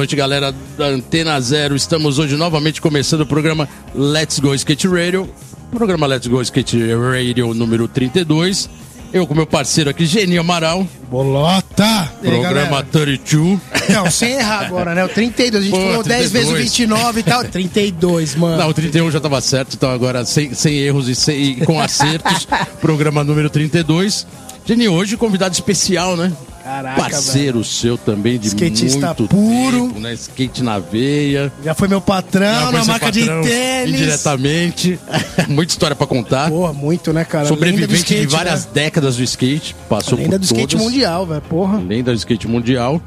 Noite, galera da Antena Zero. Estamos hoje novamente começando o programa Let's Go Skate Radio. Programa Let's Go Skate Radio número 32. Eu com meu parceiro aqui, Geninho Amaral. Bolota! Programa galera? 32. Não, sem errar agora, né? O 32. A gente Pô, falou 10 vezes o 32. 29 e tal. 32, mano. Não, o 31 já estava certo, então agora sem, sem erros e, sem- e com acertos. programa número 32. Geninho, hoje convidado especial, né? Caraca, Parceiro seu também de Skatista muito puro. tempo, né? Skate na veia. Já foi meu patrão foi na marca patrão de tênis. Indiretamente. Muita história pra contar. Porra, muito, né, cara? Sobrevivente skate, de várias né? décadas do skate. Passou Lenda por do skate todas. mundial, velho. Porra. Lenda do skate mundial.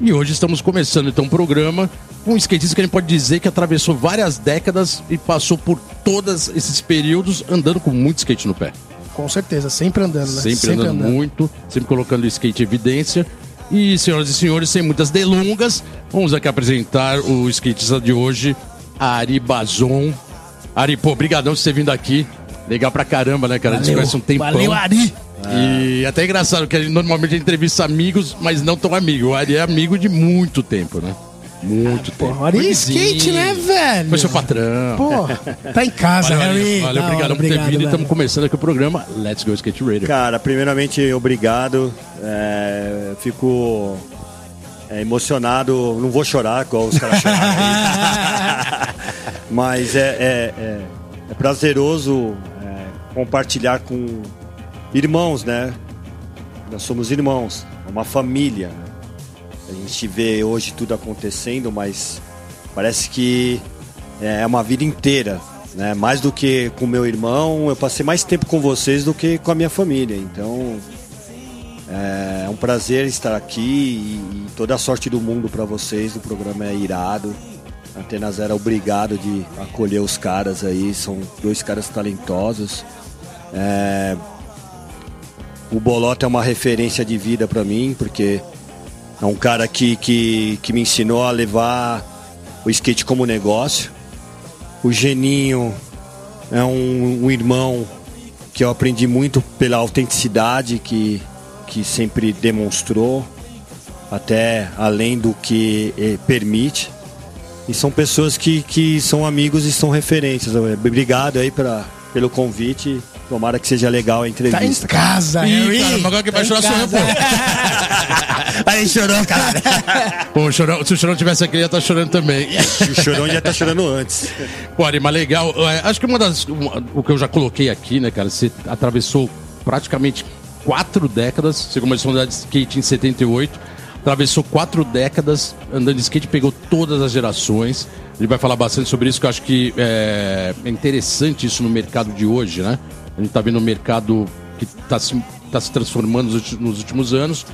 E hoje estamos começando então um programa com um skatista que a gente pode dizer que atravessou várias décadas e passou por todos esses períodos andando com muito skate no pé. Com certeza, sempre andando, né? Sempre, andando, muito, sempre colocando o skate em evidência. E, senhoras e senhores, sem muitas delongas, vamos aqui apresentar o skatista de hoje, Ari Bazon. Ari, pô, brigadão por você ter vindo aqui. Legal pra caramba, né, cara? A gente conhece um tempão. Valeu, Ari. E até é engraçado que a gente, normalmente a gente entrevista amigos, mas não tão amigo. O Ari é amigo de muito tempo, né? Muito tempo. Porra, é skate, né, velho? Foi seu patrão. Porra, tá em casa, Valeu, Harry. valeu hora, obrigado por ter obrigado, vindo. E estamos começando aqui o programa Let's Go Skate Radio. Cara, primeiramente, obrigado. É, fico é, emocionado. Não vou chorar igual os caras choraram. Mas é, é- é- é prazeroso é, compartilhar com irmãos, né? Nós somos irmãos, é uma família. né? A gente vê hoje tudo acontecendo, mas parece que é uma vida inteira. Né? Mais do que com meu irmão, eu passei mais tempo com vocês do que com a minha família. Então é um prazer estar aqui e, e toda a sorte do mundo para vocês. O programa é irado. Antena Zero, obrigado de acolher os caras aí. São dois caras talentosos. É, o Bolota é uma referência de vida para mim, porque é um cara que, que, que me ensinou a levar o skate como negócio. O Geninho é um, um irmão que eu aprendi muito pela autenticidade que, que sempre demonstrou, até além do que eh, permite. E são pessoas que, que são amigos e são referências. Obrigado aí pra, pelo convite. Tomara que seja legal a Tá em entrevista. casa, Ih, Harry. cara, mas agora quem vai Tá chorar sou eu, pô. Aí chorou, cara. Pô, o Chorão, se o Chorão tivesse aqui, ele ia estar chorando também. o chorão já tá chorando antes. Pô, Ari, mas legal. É, acho que uma das. uma- o que eu já coloquei aqui, né, cara? Você atravessou praticamente quatro décadas. Você começou a andar de skate em 78. Atravessou quatro décadas andando de skate, pegou todas as gerações. A gente vai falar bastante sobre isso, que eu acho que é, é interessante isso no mercado de hoje, né? A gente tá vendo um mercado que tá se, tá se transformando nos últimos anos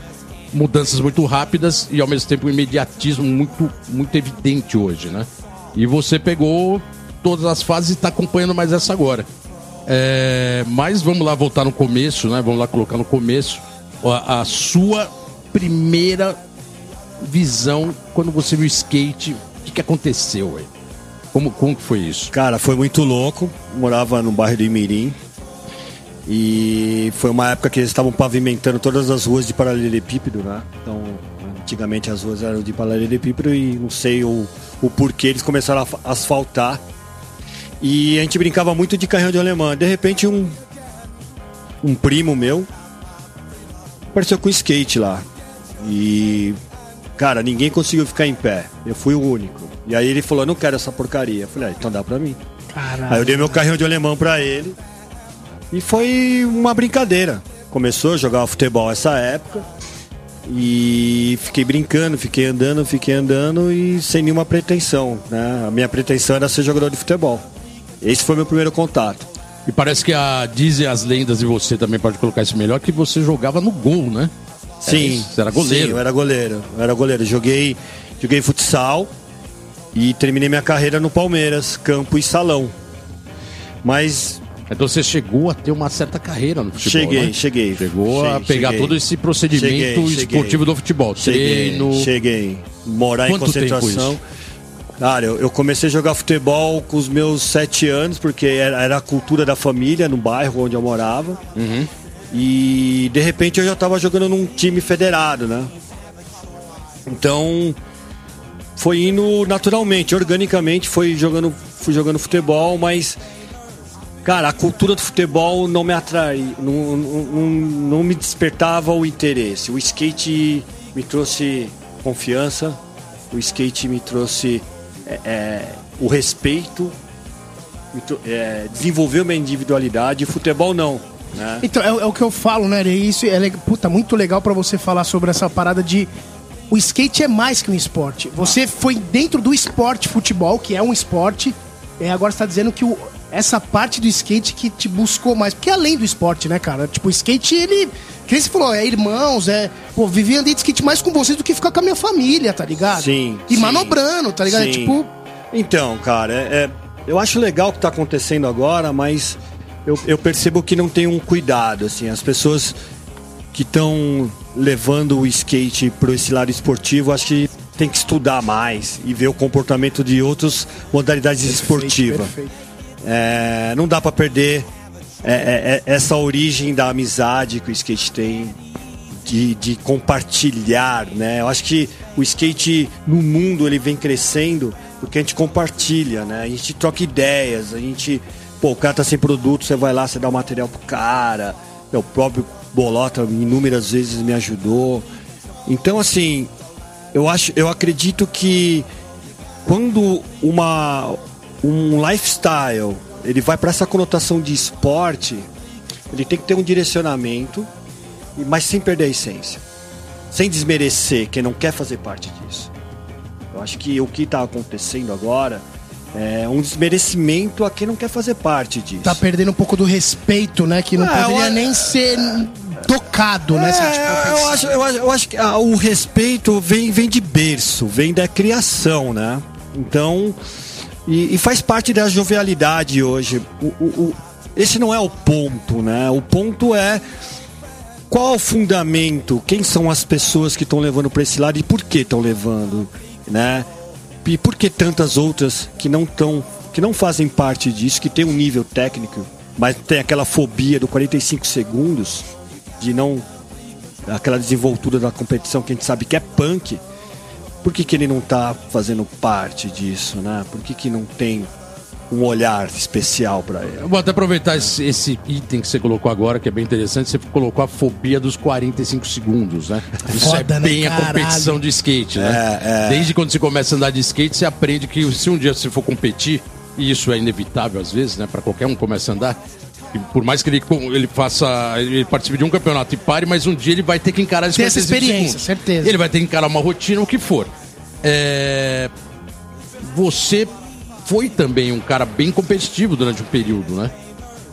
mudanças muito rápidas e ao mesmo tempo um imediatismo muito, muito evidente hoje, né? E você pegou todas as fases e está acompanhando mais essa agora. É, mas vamos lá voltar no começo, né? Vamos lá colocar no começo a, a sua primeira visão quando você viu skate. O que, que aconteceu aí? Como, como que foi isso? Cara, foi muito louco. Morava no bairro do Imirim. E foi uma época que eles estavam pavimentando todas as ruas de paralelepípedo, né? Então, antigamente as ruas eram de paralelepípedo e não sei o, o porquê eles começaram a fa- asfaltar. E a gente brincava muito de carrinho de alemã. De repente, um, um primo meu apareceu com skate lá. E, cara, ninguém conseguiu ficar em pé. Eu fui o único. E aí ele falou: não quero essa porcaria. Eu falei: ah, então dá pra mim. Aí eu dei meu carrinho de alemão pra ele. E foi uma brincadeira. Começou a jogar futebol essa época. E fiquei brincando, fiquei andando, fiquei andando e sem nenhuma pretensão. Né? A minha pretensão era ser jogador de futebol. Esse foi meu primeiro contato. E parece que a dizem as lendas e você também pode colocar isso melhor que você jogava no gol, né? Sim. Você era goleiro. Sim, eu era goleiro. Eu era goleiro. Joguei, joguei futsal e terminei minha carreira no Palmeiras, campo e salão. Mas Então você chegou a ter uma certa carreira no futebol, cheguei, né? cheguei. Chegou a Cheguei, pegar cheguei. todo esse procedimento Cheguei, esportivo do futebol. Cheguei, Treino. cheguei. Morar Quanto em concentração. Cara, eu, eu comecei a jogar futebol com os meus sete anos, porque era, era a cultura da família no bairro onde eu morava. Uhum. E de repente eu já estava jogando num time federado, né? Então foi indo naturalmente, organicamente, foi jogando, fui jogando futebol, mas cara, a cultura do futebol não me atrai, não, não, não, me despertava o interesse. O skate me trouxe confiança, o skate me trouxe é, é, o respeito, é, desenvolveu minha individualidade, futebol não. Né? Então, é, é o que eu falo, né? Isso é puta, muito legal pra você falar sobre essa parada de. O skate é mais que um esporte. Você foi dentro do esporte futebol, que é um esporte, e agora você tá dizendo que o- essa parte do skate que te buscou mais. Porque além do esporte, né, cara? Tipo, o skate, ele. Que você falou, é irmãos, é. Pô, vivi andei de skate mais com vocês do que ficar com a minha família, tá ligado? Sim, E sim. manobrando, tá ligado? É tipo. Então, cara, é- é- eu acho legal o que está acontecendo agora, mas eu, eu percebo que não tem um cuidado, assim, as pessoas que estão levando o skate para esse lado esportivo, acho que tem que estudar mais e ver o comportamento de outras modalidades esportivas. Perfeito. É, não dá para perder é, é, é, essa origem da amizade que o skate tem, de, de compartilhar, né? Eu acho que o skate no mundo ele vem crescendo porque a gente compartilha, né? A gente troca ideias, a gente, pô, o cara tá sem produto, você vai lá, você dá o material pro cara. O próprio Bolota inúmeras vezes me ajudou. Então, assim, eu acho, eu acredito que quando uma um lifestyle ele vai para essa conotação de esporte, ele tem que ter um direcionamento, mas sem perder a essência, sem desmerecer quem não quer fazer parte disso. Eu acho que o que está acontecendo agora é um desmerecimento a quem não quer fazer parte disso. Tá perdendo um pouco do respeito, né? Que não É, poderia eu- nem ser tocado, né? É, pensar. eu, acho, eu, acho, eu acho que ah, o respeito vem, vem de berço, vem da criação, né? Então, e, e faz parte da jovialidade hoje. O, o- o- esse não é o ponto, né? O ponto é qual o fundamento, quem são as pessoas que estão levando para esse lado e por que estão levando, né? E por que tantas outras que não estão, que não fazem parte disso, que tem um nível técnico, mas tem aquela fobia do 45 segundos de não aquela desenvoltura da competição que a gente sabe que é punk. Por que, que ele não tá fazendo parte disso, né? Por que, que não tem um olhar especial para ele? Eu vou até aproveitar esse, esse item que você colocou agora, que é bem interessante. Você colocou a fobia dos 45 segundos, né? Isso Foda, é né, bem a caralho? competição de skate, né? É, é. Desde quando você começa a andar de skate, você aprende que se um dia você for competir, e isso é inevitável às vezes, né? Para qualquer um que começa a andar, por mais que ele, ele faça, ele participe de um campeonato e pare, mas um dia ele vai ter que encarar esses Tem essa 45 experiência, segundos. certeza. Ele vai ter que encarar uma rotina, o que for. É, Você foi também um cara bem competitivo durante um período, né?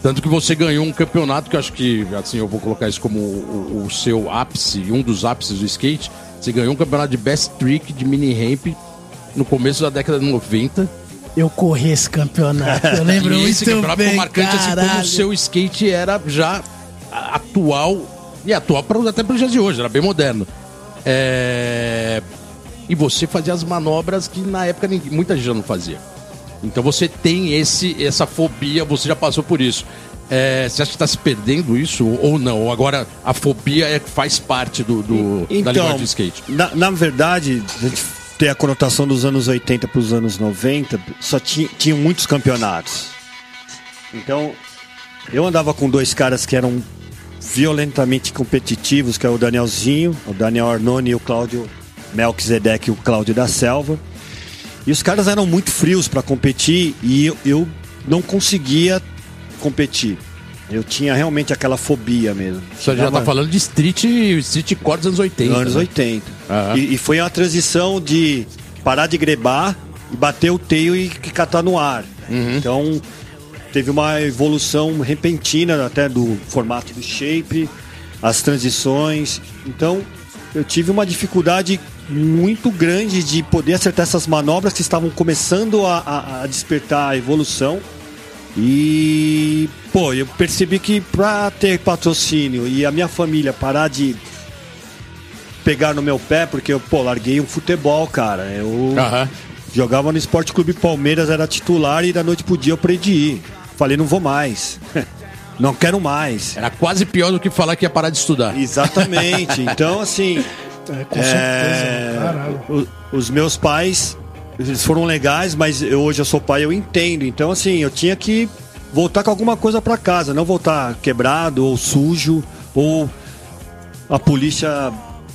Tanto que você ganhou um campeonato que eu acho que, assim, eu vou colocar isso como o, o seu ápice, um dos ápices do skate. Você ganhou um campeonato de best trick de mini ramp no começo da década de 90. Eu corri esse campeonato. Eu lembro e esse muito campeonato bem, marcante, assim, como o seu skate era já atual, e atual pra, até para os dias de hoje, era bem moderno. É, E você fazia as manobras que na época ninguém- muita gente já não fazia. Então você tem esse, essa fobia, você já passou por isso. É, você acha que está se perdendo isso ou não? Ou agora a fobia é, faz parte do, do- da Então, linguagem de skate? na, na verdade, a gente tem a conotação dos anos 80 para os anos 90, só tinha, tinham muitos campeonatos. Então, eu andava com dois caras que eram violentamente competitivos, que é o Danielzinho, o Daniel Arnone e o Cláudio Melquisedeque e o Cláudio da Selva. E os caras eram muito frios para competir e eu, eu não conseguia competir. Eu tinha realmente aquela fobia mesmo. Você já está falando de street, street core dos anos 80. anos né? 80. Aham. E, e foi uma transição de parar de grebar e bater o teio e catar no ar. Uhum. Então, teve uma evolução repentina até do formato do shape, as transições. Então, eu tive uma dificuldade muito grande de poder acertar essas manobras que estavam começando a, a, a despertar a evolução. E, pô, eu percebi que para ter patrocínio e a minha família parar de pegar no meu pé, porque eu, pô, larguei um futebol, cara. Eu Aham. jogava no Esporte Clube Palmeiras, era titular e da noite pro dia eu ir. Falei, não vou mais. Não quero mais. Era quase pior do que falar que ia parar de estudar. Exatamente. Então, assim, É, com é, certeza. Caralho. o- os meus pais, eles foram legais, mas eu, hoje eu sou pai, eu entendo. Então, assim, eu tinha que voltar com alguma coisa pra casa, não voltar quebrado ou sujo, ou a polícia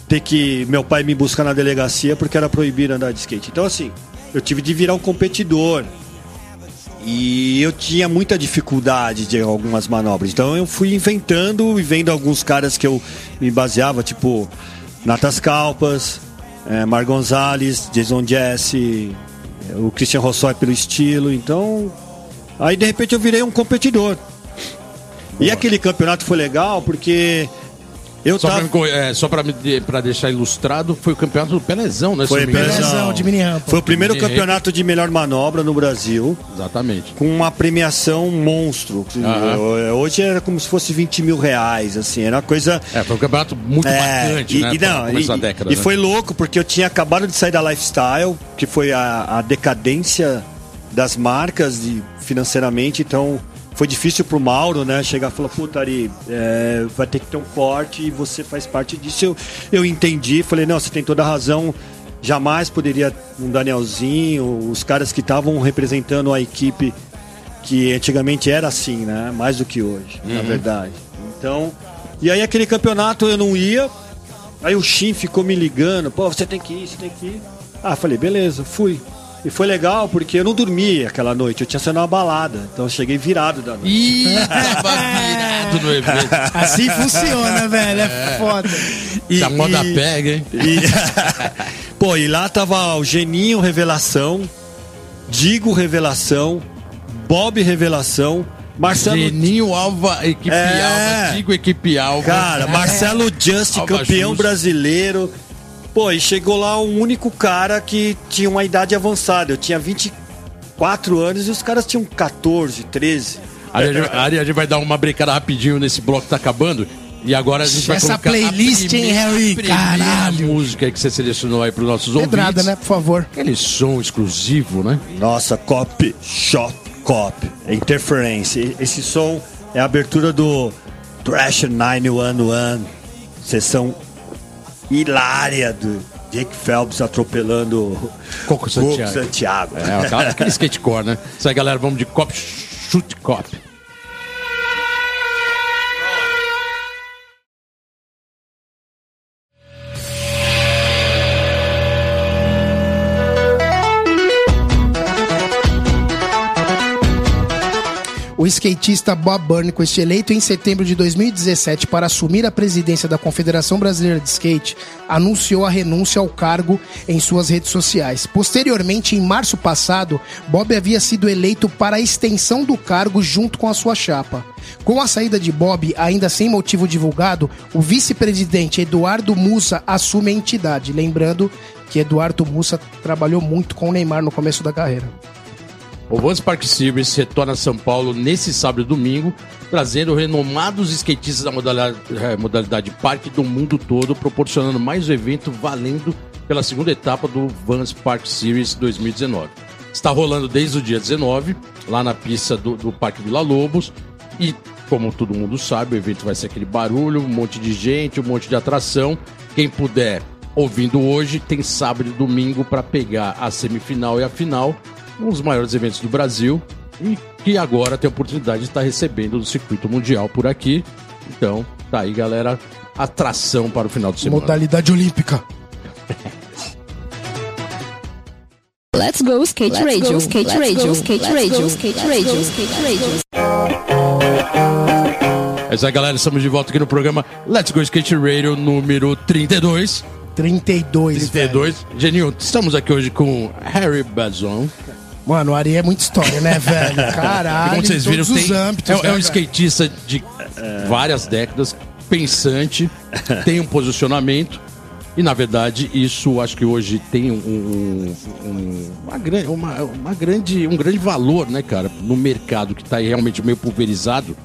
ter que meu pai me buscar na delegacia porque era proibido andar de skate. Então, assim, eu tive de virar um competidor. E eu tinha muita dificuldade de algumas manobras. Então eu fui inventando e vendo alguns caras que eu me baseava, tipo Natas Calpas, eh, Mar Gonzalez, Jason Jesse, eh, o Christian Rossoi pelo estilo. Então, aí de repente eu virei um competidor. E aquele campeonato foi legal porque eu Só, tava. co- é, só pra, pra deixar ilustrado, foi o campeonato do Pelezão, né? Foi, engano? Pelezão. De mini rampa. Foi o primeiro Mini campeonato de melhor manobra no Brasil. Exatamente. com uma premiação monstro. Aham. Hoje era como se fosse 20 mil reais, assim, era uma coisa. É, foi um campeonato muito É, marcante, e, né? e não, e, a década. e né? foi louco, porque eu tinha acabado de sair da Lifestyle, que foi a, a decadência das marcas de, financeiramente, então foi difícil pro Mauro, né? Chegar e falar, puta, Ari, é, vai ter que ter um corte e você faz parte disso. Eu, eu entendi, falei, não, você tem toda a razão. Jamais poderia um Danielzinho, os caras que estavam representando a equipe que antigamente era assim, né? Mais do que hoje, na verdade. Então, e aí aquele campeonato eu não ia. Aí o Shin ficou me ligando, pô, você tem que ir, você tem que ir. Ah, falei, beleza, fui. E foi legal porque eu não dormi aquela noite, eu tinha saído uma balada. Então eu cheguei virado da noite. Ih, tava virado no evento. Assim funciona, velho. É foda. E- a moda pega, hein? E, pô, e lá tava o Geninho Revelação, Digo Revelação, Bob Revelação, Marcelo Geninho Alva, equipe É. Alva, digo equipe Alva. Cara, Marcelo Just, Alva campeão Jus. brasileiro. Pô, e chegou lá o único cara que tinha uma idade avançada. Eu tinha 24 anos e os caras tinham 14, 13. Aí a a gente vai dar uma brincada rapidinho nesse bloco que tá acabando. E agora a gente vai Essa colocar playlist, a primeira, hein, Harry? Caralho. música que você selecionou aí pros nossos Pedrada, ouvintes. né? Por favor. Aquele som exclusivo, né? Nossa, Cop Shop Cop. Interference. Esse som é a abertura do Trash 911. Sessão hilária do Jake Phelps atropelando Coco Santiago. Santiago. É, aquela- aquele skatecore, né? Isso aí, galera, vamos de cop, chute cop. O skatista Bob Burnquist, eleito em setembro de 2017 para assumir a presidência da Confederação Brasileira de Skate, anunciou a renúncia ao cargo em suas redes sociais. Posteriormente, em março passado, Bob havia sido eleito para a extensão do cargo junto com a sua chapa. Com a saída de Bob, ainda sem motivo divulgado, o vice-presidente Eduardo Mussa assume a entidade. Lembrando que Eduardo Mussa trabalhou muito com o Neymar no começo da carreira. O Vans Park Series retorna a São Paulo nesse sábado e domingo, trazendo renomados skatistas da modalidade, eh, modalidade parque do mundo todo, proporcionando mais um evento valendo pela segunda etapa do Vans Park Series 2019. Está rolando desde o dia 19, lá na pista do, do Parque Vila Lobos, e como todo mundo sabe, o evento vai ser aquele barulho, um monte de gente, um monte de atração. Quem puder, ouvindo hoje, tem sábado e domingo para pegar a semifinal e a final um dos maiores eventos do Brasil e que agora tem a oportunidade de estar recebendo do circuito mundial por aqui. Então, tá aí, galera, atração para o final de semana. Modalidade olímpica. Let's go skate radio, skate radio, skate radio, skate radio, skate radio. É isso aí, galera, estamos de volta aqui no programa Let's Go Skate Radio número 32. 32, 32. Geninho, estamos aqui hoje com Harry Bazon. Mano, o Ari é muita história, né, velho? Caralho, Como vocês viram, todos os tem, âmbitos, é, né, é um skatista de várias décadas, pensante, tem um posicionamento. E na verdade, isso acho que hoje tem um, um- um- uma, gran- uma- uma grande, um grande valor, né, cara, no mercado que está realmente meio pulverizado.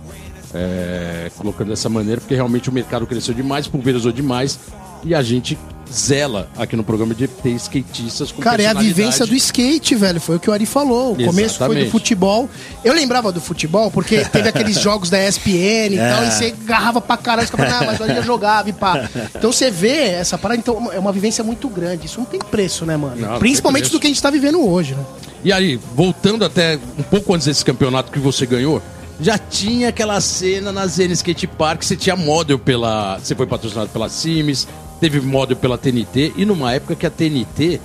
é, colocando dessa maneira, porque realmente o mercado cresceu demais, pulverizou demais. E a gente zela aqui no programa de ter skatistas com Cara, é a vivência do skate, velho. Foi o que o Ari falou. O começo foi do Exatamente. futebol. Eu lembrava do futebol porque teve aqueles jogos da ESPN e É. tal, e você agarrava pra caralho, você ficava, ah, mas o Ari já jogava e pá. Então você vê essa parada, então é uma vivência muito grande. Isso não tem preço, né, mano? Não, Principalmente do que a gente tá vivendo hoje, né? E aí, voltando até um pouco antes desse campeonato que você ganhou, já tinha aquela cena na Zen Skate Park, você tinha model pela. Você foi patrocinado pela Sims, teve model pela TNT, e numa época que a TNT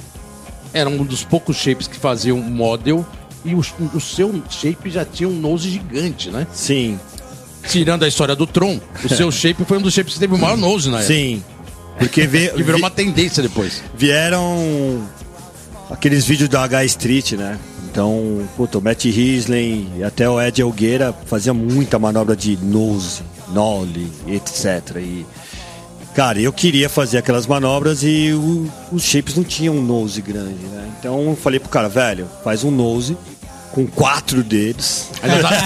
era um dos poucos shapes que faziam model, e o, o seu shape já tinha um nose gigante, né? Sim, Tirando a história do Tron, o seu shape foi um dos shapes que teve o maior nose na época. sim. Porque ve- Que virou vi- uma tendência depois. vieram aqueles vídeos da H Street, né? Então, puta, o Matt Risley e até o Ed Elgueira fazia muita manobra de nose, nollie, etc. E, cara, eu queria fazer aquelas manobras e o- os shapes não tinham um nose grande, né? Então eu falei pro cara, velho, faz um nose com quatro dedos. Ainda tava,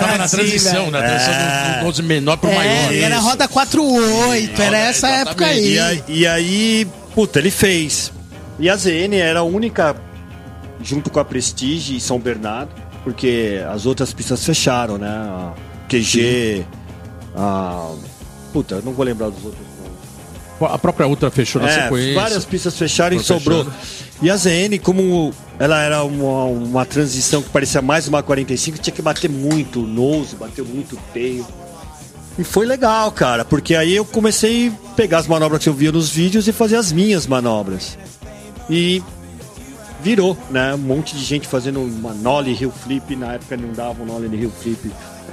tava na assim, transição, né? A transição do, do nose menor pro maior. É, era isso. roda 4-8, era É, essa época exatamente. aí. E aí, e aí, puta, ele fez. E a ZN era a única, junto com a Prestige e São Bernardo, porque as outras pistas fecharam, né? A QG, a. Puta, eu não vou lembrar dos outros. A própria Ultra fechou na É, sequência. várias pistas fecharam e sobrou. E a ZN, como ela era uma, uma transição que parecia mais uma 45, tinha que bater muito nose, bater muito o tail. E foi legal, cara, porque aí eu comecei a pegar as manobras que eu via nos vídeos e fazer as minhas manobras. E virou, né? Um monte de gente fazendo uma nollie heel flip, na época não dava um nollie heel flip.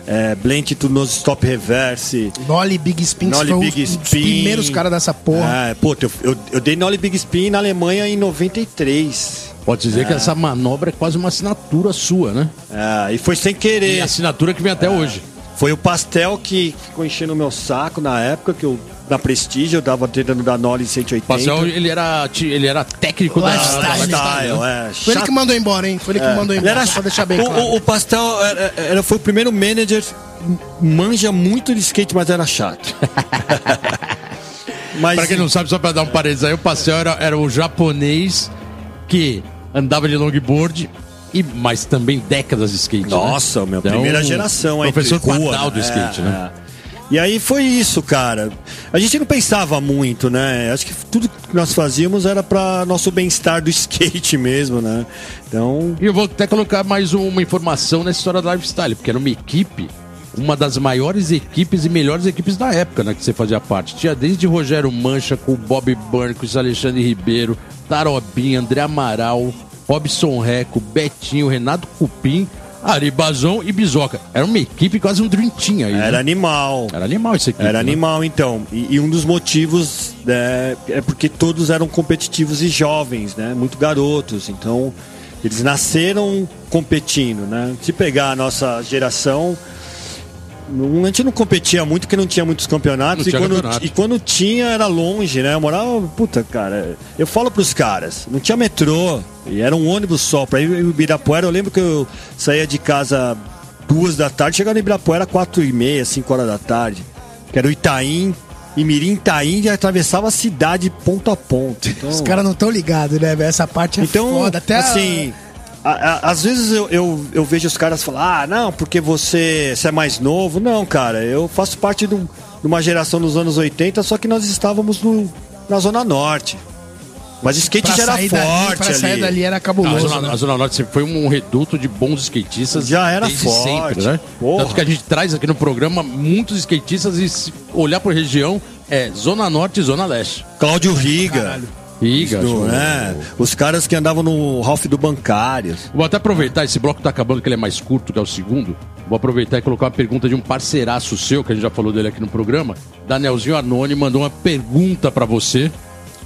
É, blend to nose stop reverse. Nolly Big Spin, que Nollie foi um Big dos Spin. primeiros caras dessa porra. É, puta, eu, eu, eu dei Nollie Big Spin na Alemanha em 93. Pode dizer que essa manobra é quase uma assinatura sua, né? É, e foi sem E querer. a assinatura que vem até hoje. Foi o pastel que ficou enchendo o meu saco na época, que eu, na Prestige, eu dava tentando dar Nollie 180. O Pastel, ele era, ele era técnico da Lifestyle. da Lifestyle, é. Foi ele que mandou embora, hein? Foi ele que mandou Ele embora, era- só pra deixar bem o, claro. o- o Pastel era, era- foi o primeiro manager, manja muito de skate, mas era chato. mas, Pra quem não sabe, só pra dar um parênteses aí, o Pastel era, era o japonês que andava de longboard, e, mas também décadas de skate. Nossa, né? meu, Então, primeira geração aí. Professor Quadral do né? skate, É, né? é. E aí foi isso, cara. A gente não pensava muito, né? Acho que tudo que nós fazíamos era para nosso bem-estar do skate mesmo, né? Então, E eu vou até colocar mais uma informação nessa história da Lifestyle, porque era uma equipe, uma das maiores equipes e melhores equipes da época, né, que você fazia parte. Tinha desde Rogério Mancha, com o Bob Burn, com o Alexandre Ribeiro, Tarobinha, André Amaral, Robson Reco, Betinho, Renato Cupim, Ari Bazon e Bizoca. Era uma equipe quase um Team aí. né? era animal. Era animal esse equipe. Era né? animal, então. E, e um dos motivos né, é porque todos eram competitivos e jovens, né? Muito garotos. Então, eles nasceram competindo, né? Se pegar a nossa geração, a gente não competia muito porque não tinha muitos campeonatos. Não e, quando, campeonato. e quando tinha, era longe, né? Eu morava, puta, cara. Eu falo pros caras, não tinha metrô. E era um ônibus só. Pra ir em Ibirapuera, eu lembro que eu saía de casa duas da tarde, chegava no Ibirapuera quatro e meia, cinco horas da tarde. Que era o Itaim. E Mirim Itaim já atravessava a cidade ponto a ponto. Então, Os caras não estão ligados, né? Essa parte é então foda. Até a- assim, a- a- às vezes eu, eu, eu vejo os caras falar, ah, não, porque você, você é mais novo. Não, cara, eu faço parte de, um- de uma geração dos anos 80, só que nós estávamos no- na Zona Norte. Mas o skate pra já era sair dali, forte pra sair ali. dali era Não, a, cabuloso. Zona, né? a Zona Norte sempre foi um reduto de bons skatistas. Já era desde forte. sempre, né? Porra. Tanto que a gente traz aqui no programa muitos skatistas e se olhar por região é Zona Norte e Zona Leste. Cláudio Riga. Iga, do- show. né? Os caras que andavam no Ralph do Bancário. Vou até aproveitar, esse bloco tá acabando, que ele é mais curto, que é o segundo. Vou aproveitar e colocar uma pergunta de um parceiraço seu, que a gente já falou dele aqui no programa. Danielzinho Arnone mandou uma pergunta pra você.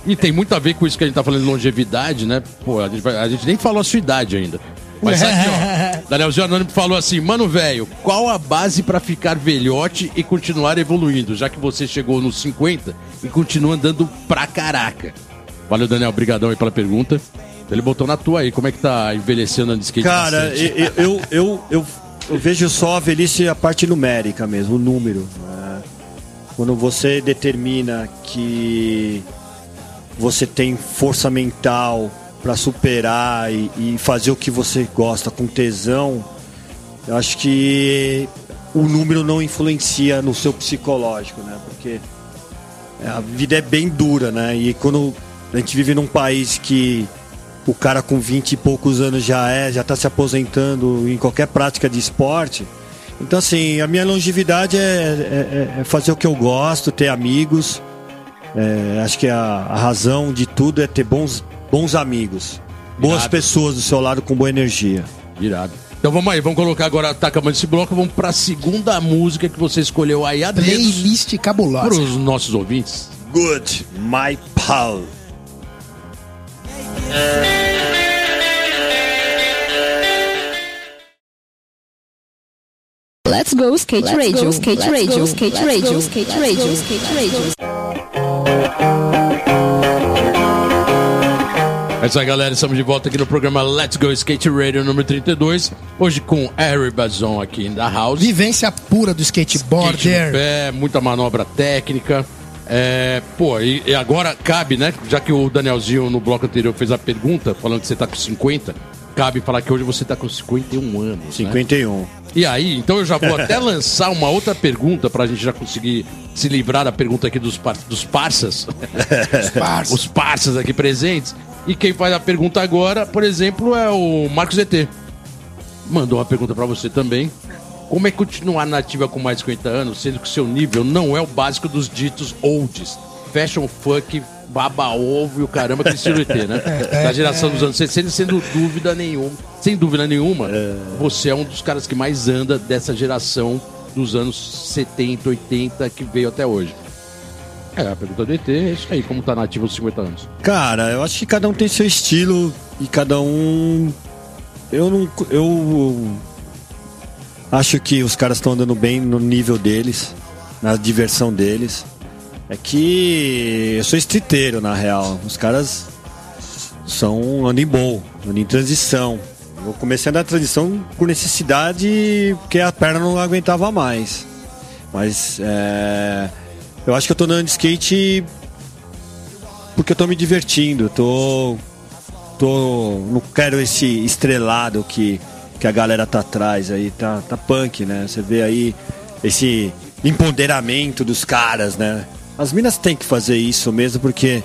E tem muito a ver com isso que a gente tá falando de longevidade, né? Pô, a gente, vai- a gente nem falou a sua idade ainda. Mas aqui, ó. Danielzinho Anônimo falou assim: Mano, velho, qual a base pra ficar velhote e continuar evoluindo? Já que você chegou nos 50 e continua andando pra caraca. Valeu, Daniel. Obrigadão aí pela pergunta. Ele botou na tua aí. Como é que tá envelhecendo andando de skate? Cara, eu, eu, eu, eu, eu vejo só a velhice a parte numérica mesmo, o número. né? Quando você determina que você tem força mental para superar e, e fazer o que você gosta com tesão, eu acho que o número não influencia no seu psicológico, né? Porque a vida é bem dura, né? E quando a gente vive num país que o cara com 20 e poucos anos já é, já está se aposentando em qualquer prática de esporte. Então, assim, a minha longevidade é, é- é fazer o que eu gosto, ter amigos. É, acho que a, a razão de tudo é ter bons, bons amigos. Boas Irado. pessoas do seu lado com boa energia. Irado. Então vamos aí, vamos colocar agora, tá acabando esse bloco, vamos pra segunda música que você escolheu aí a Playlist cabulosa. pros nossos ouvintes. Good, my pal. Let's go skate radio, skate radio, skate radio, skate radio, skate radio. É isso aí, galera. Estamos de volta aqui no programa Let's Go Skate Radio número 32. Hoje com Harry Bazon aqui da House. Vivência pura do Skate no skateboarder. pé, muita manobra técnica. É, pô, e, e agora cabe, né? Já que o Danielzinho no bloco anterior fez a pergunta, falando que você tá com 50, cabe falar que hoje você tá com 51 anos. né? 51. E aí, então eu já vou até lançar uma outra pergunta pra gente já conseguir se livrar da pergunta aqui dos, par dos parças. parças. Os parças aqui presentes. E quem faz a pergunta agora, por exemplo, é o Marcos ET. Mandou uma pergunta pra você também. Como é continuar nativa com mais de 50 anos, sendo que o seu nível não é o básico dos ditos olds? Fashion funk, baba ovo e o caramba que estilo ET, né? Da geração dos anos 60, sendo dúvida nenhuma, sem dúvida nenhuma, você é um dos caras que mais anda dessa geração dos anos 70, 80 que veio até hoje. É, a pergunta do ET é isso aí, como tá nativo aos 50 anos. Cara, eu acho que cada um tem seu estilo e cada um. Eu não. Eu. Acho que os caras estão andando bem no nível deles, na diversão deles. É que eu sou estriteiro, na real. Os caras são andam em bom, andam em transição. Eu comecei a transição por necessidade, porque a perna não aguentava mais. Mas é, eu acho que eu tô andando de skate porque eu tô me divertindo, eu tô. tô. não quero esse estrelado que, que a galera tá atrás aí, tá, tá punk, né? Você vê aí esse empoderamento dos caras, né? As minas têm que fazer isso mesmo porque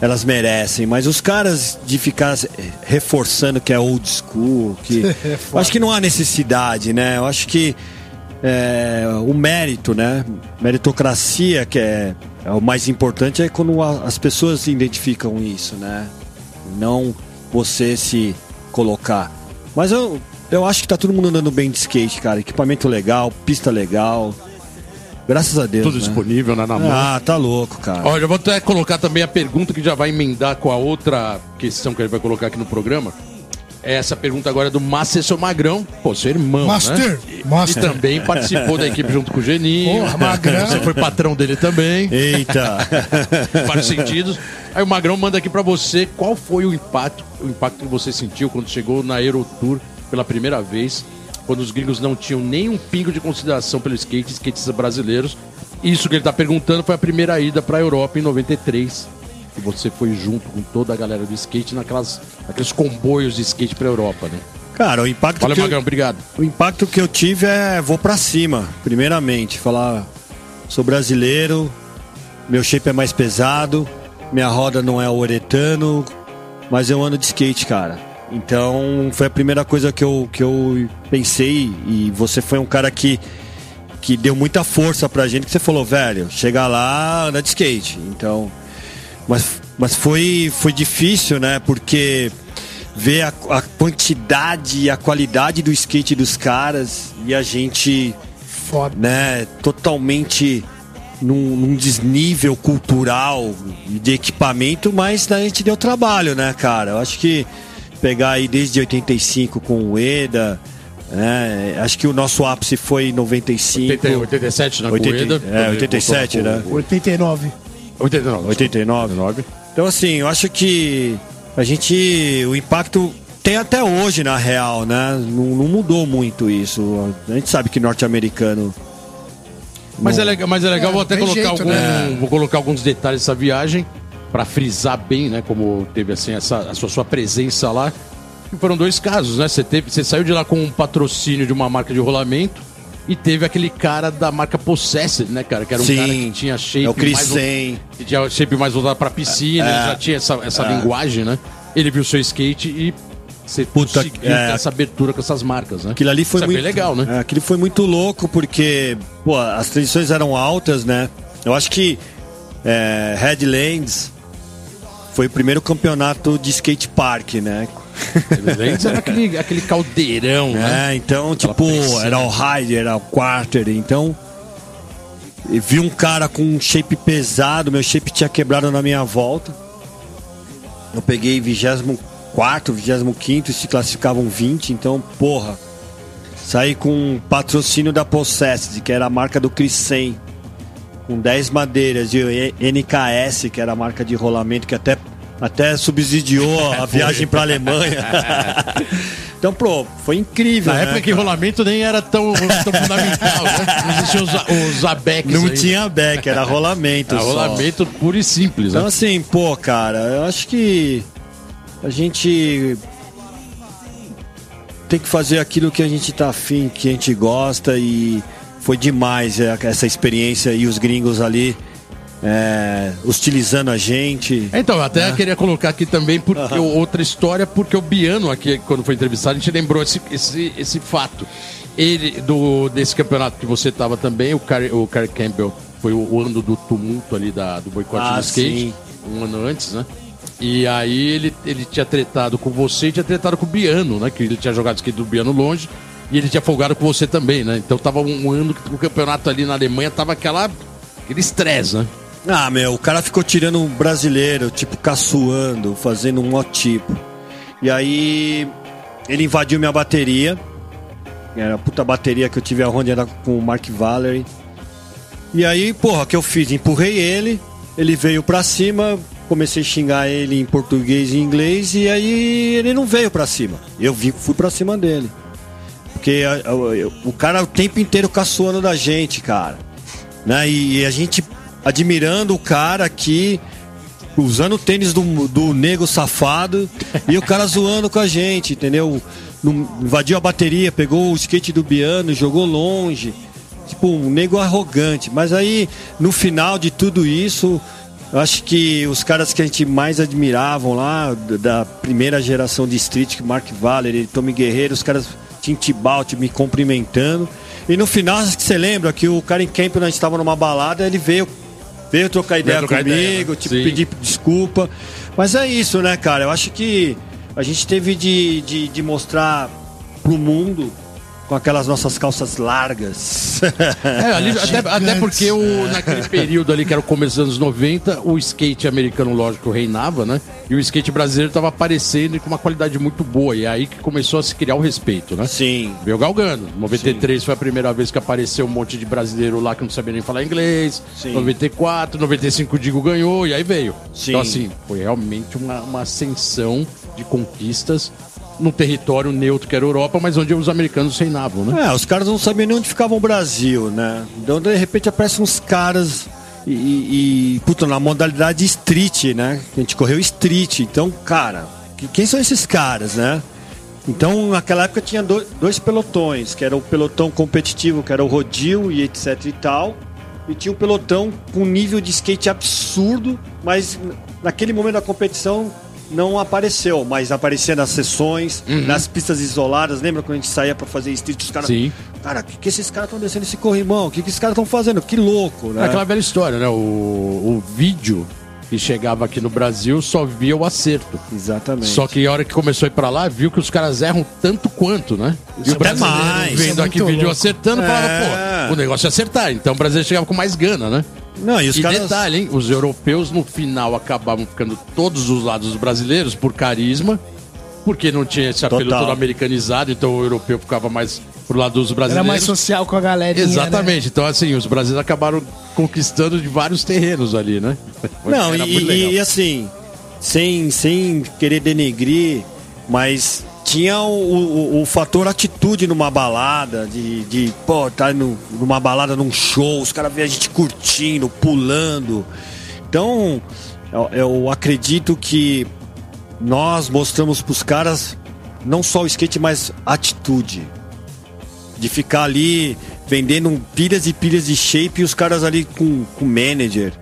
elas merecem, mas os caras de ficar reforçando que é old school, que. eu acho que não há necessidade, né? Eu acho que é, o mérito, né? Meritocracia, que é, é o mais importante, é quando a- as pessoas se identificam isso, né? Não você se colocar. Mas eu, eu acho que tá todo mundo andando bem de skate, cara. Equipamento legal, pista legal. Graças a Deus. Tudo né? disponível né, na mão. Ah, tá louco, cara. Ó, já vou até colocar também a pergunta que já vai emendar com a outra questão que ele vai colocar aqui no programa. Essa pergunta agora é do Macesso Magrão, pô, seu irmão, Master, né? Master. E também participou da equipe junto com o Geninho. Porra, Magrão. Você foi patrão dele também, Eita. em vários sentidos. Aí o Magrão manda aqui pra você qual foi o impacto, o impacto que você sentiu quando chegou na Aerotour pela primeira vez, quando os gringos não tinham nem um pingo de consideração pelo skate, skatistas brasileiros. Isso que ele tá perguntando foi a primeira ida pra Europa em 93. E você foi junto com toda a galera do skate naquelas, naqueles comboios de skate pra Europa, né? Cara, o impacto Valeu, que eu- Magrão, obrigado. O impacto que eu tive é vou pra cima, primeiramente. Falar, sou brasileiro, meu shape é mais pesado, minha roda não é uretano, mas eu ando de skate, cara. Então foi a primeira coisa que eu, que eu pensei e você foi um cara que, que deu muita força pra gente, que você falou, velho, chega lá, anda de skate. Então. Mas, mas foi, foi difícil, né? Porque ver a, a quantidade e a qualidade do skate dos caras e a gente, Foda. né, totalmente num, num desnível cultural e de equipamento, mas a gente deu trabalho, né, cara? Eu acho que pegar aí desde 85 com o Eda, né? Acho que o nosso ápice foi em 95. 80, 87 na 80, corrida. é, 87, Voltou né? com- 89. 89. 89. Então, assim, eu acho que a gente. O impacto tem até hoje, na real, né? Não, não mudou muito isso. A gente sabe que norte-americano. Mas não- é legal, mas é legal É, vou até colocar, jeito, algum- né? vou colocar alguns detalhes dessa viagem para frisar bem, né, como teve assim essa a sua, sua presença lá. E foram dois casos, né? Você teve, você saiu de lá com um patrocínio de uma marca de rolamento e teve aquele cara da marca Possessed, né, cara, que era um Sim, cara que tinha shape é o Chris mais Zen. que tinha shape mais voltado para piscina, É. ele já tinha essa, essa linguagem, né? Ele viu seu skate e você Puta, conseguiu é. essa abertura com essas marcas, né? Aquilo ali foi Isso é muito bem legal, né? É, aquilo foi muito louco porque, pô, as transições eram altas, né? Eu acho que é, Headlands foi o primeiro campeonato de skate park, né? Era aquele, aquele caldeirão, né? É, então, tipo, pressão. era o Ryder, era o Quarter, então. Vi um cara com um shape pesado, meu shape tinha quebrado na minha volta. Eu peguei 24, 25 e se classificavam 20, então, porra. Saí com um patrocínio da Possessed, que era a marca do Crisen, com 10 madeiras, e o E- NKS, que era a marca de rolamento, que até, até subsidiou a viagem pra Alemanha. então, pô, foi incrível. Na né, época que rolamento nem era tão, tão fundamental, né? Não existiam os, os abecs Não aí. tinha back, era rolamento. Era só. rolamento puro e simples, Então, né? assim, pô, cara, eu acho que a gente tem que fazer aquilo que a gente tá afim, que a gente gosta e foi demais é, essa experiência e os gringos ali é, hostilizando a gente. Então, eu até queria colocar aqui também porque outra história, porque o Biano aqui, quando foi entrevistado, a gente lembrou esse, esse, esse fato. Ele, do, desse campeonato que você estava também, o Carrie, o Carrie Campbell, foi o, o ano do tumulto ali da, do boicote Ah, do skate, sim. um ano antes, né? E aí ele, ele tinha tretado com você e tinha tretado com o Biano, né? Que ele tinha jogado skate do Biano longe e ele tinha folgado com você também, né? Então tava um, ano que o campeonato ali na Alemanha tava aquela, aquele estresse, né? Ah, meu, o cara ficou tirando um brasileiro, tipo, caçoando, fazendo um tipo. E aí ele invadiu minha bateria. Era a puta bateria que eu tive a Honda era com o Mark Valery. E aí, porra, que eu fiz? Empurrei ele, ele veio pra cima, comecei a xingar ele em português e inglês, e aí ele não veio pra cima. Eu vi, fui pra cima dele. Porque a- a- o cara o tempo inteiro caçoando da gente, cara. Né? E, e a gente admirando o cara aqui, usando o tênis do, do nego safado, e o cara zoando com a gente, entendeu? Invadiu a bateria, pegou o skate do Biano, jogou longe. Tipo, um nego arrogante. Mas aí, no final de tudo isso, eu acho que os caras que a gente mais admiravam lá, da- primeira geração de street, Mark Valery, Tommy Guerreiro, os caras tinham Tibalt me cumprimentando. E no final, acho que você lembra que o Karen Camp, nós estava numa balada, ele veio, veio trocar ideia trocar comigo, ideia, né? tipo, Sim. pedir desculpa. Mas é isso, né, cara? Eu acho que a gente teve de, de, de mostrar pro mundo com aquelas nossas calças largas. É, ali, até, até porque o, naquele período ali, que era o começo dos anos 90, o skate americano, lógico, reinava, né? E o skate brasileiro estava aparecendo e com uma qualidade muito boa. E é aí que começou a se criar o respeito, né? Sim. Veio galgando. 93 foi a primeira vez que apareceu um monte de brasileiro lá que não sabia nem falar inglês. Sim. 94, 95 o Digo ganhou e aí veio. Sim. Então, assim, foi realmente uma, uma ascensão de conquistas num território neutro que era a Europa, mas onde os americanos reinavam, né? É, os caras não sabiam nem onde ficava o Brasil, né? Então, de repente, aparecem uns caras e, e, puta, na modalidade street, né? A gente correu street. Então, cara, que- quem são esses caras, né? Então, naquela época tinha do- dois pelotões, que era o pelotão competitivo, que era o rodil e etc e tal. E tinha um pelotão com nível de skate absurdo, mas naquele momento da competição não apareceu, mas aparecia nas sessões, nas pistas isoladas. Lembra quando a gente saía pra fazer street, os caras. Sim. Cara, o que, que esses caras estão descendo esse corrimão? O que, que esses caras estão fazendo? Que louco, É né? aquela velha história, né? O, o vídeo que chegava aqui no Brasil só via o acerto. Exatamente. Só que a hora que começou a ir pra lá, viu que os caras erram tanto quanto, né? E o até brasileiro mais. vendo Isso é aqui muito vídeo louco. acertando, falava, É. pô, o negócio é acertar. Então o brasileiro chegava com mais gana, né? Não, e os e caras. detalhe, hein? Os europeus no final acabavam ficando todos os lados dos brasileiros por carisma porque não tinha esse apelo Total. todo americanizado, então o europeu ficava mais pro lado dos Era brasileiros. mais social com a galera. Exatamente. Então, assim, os brasileiros acabaram conquistando de vários terrenos ali, né? Não, Era e, e, assim, sem, sem querer denegrir, mas tinha o, o, o fator atitude numa balada, de, de pô, tá no, numa balada, num show, os caras veem a gente curtindo, pulando. Então, eu, eu acredito que nós mostramos pros caras não só o skate, mas atitude. De ficar ali vendendo pilhas e pilhas de shape e os caras ali com, com manager.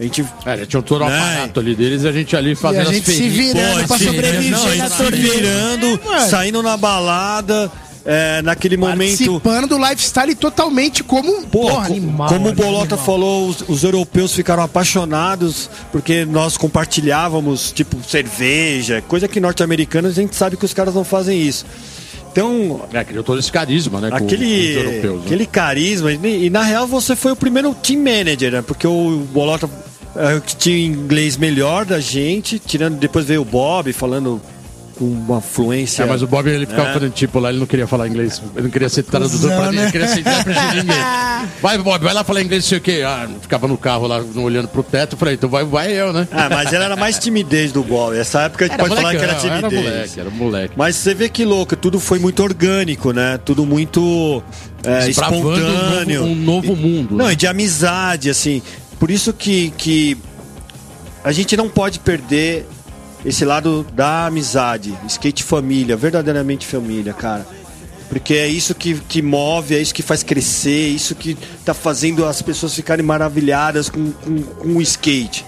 A gente É, tinha todo o Né? aparato ali deles e a gente ali fazendo a gente as se virando pra sim, sobreviver não, se virando, Mano. saindo na balada, é, naquele momento. Participando do lifestyle totalmente como um Pô, porra, animal. como o animal. Bolota falou, os, os europeus ficaram apaixonados porque nós compartilhávamos, tipo, cerveja, coisa que norte-americanos a gente sabe que os caras não fazem isso. Então, É, criou todo esse carisma, né? com- com aquele, os europeus, né? aquele carisma, e, e na real você foi o primeiro team manager, né? Porque o Bolota o que tinha inglês melhor da gente, tirando depois veio o Bob falando com uma fluência. É, mas o Bob ele ficava É. fazendo tipo lá, ele não queria falar inglês, ele não queria ser tradutor pra ninguém, né? ele queria ser intérprete de ninguém. Vai, Bob, vai lá falar inglês, não sei o quê. Ah, ficava no carro lá, olhando pro teto, falei, então vai, vai eu, né? Ah, mas ela era mais timidez do Bob. Essa época a gente pode falar que era timidez. Era moleque, era moleque. Mas você vê que louco, tudo foi muito orgânico, né? Tudo muito é, espontâneo. Um novo, um novo mundo. Não, né? e de amizade, assim. Por isso que, que a gente não pode perder esse lado da amizade. Skate família, verdadeiramente família, cara. Porque é isso que, que move, é isso que faz crescer, é isso que tá fazendo as pessoas ficarem maravilhadas com, com, com o skate.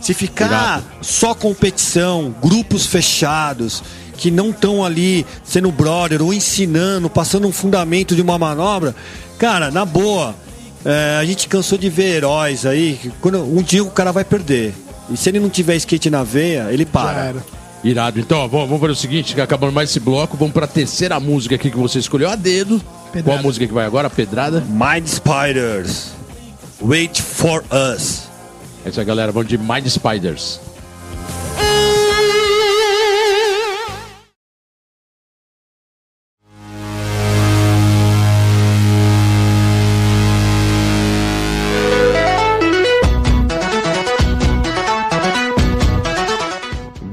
Se ficar Irado. só competição, grupos fechados, que não estão ali sendo brother ou ensinando, passando um fundamento de uma manobra, cara, na boa, é, a gente cansou de ver heróis aí, quando, um dia o cara vai perder. E se ele não tiver skate na veia, ele Já para. era. Irado. Então, ó, vamos, vamos fazer o seguinte, que acabando mais esse bloco, vamos pra terceira música aqui que você escolheu a dedo. Pedrada. Qual a música que vai agora? Pedrada? Mind Spiders, wait for us. É isso aí, galera. Vamos de Mind Spiders.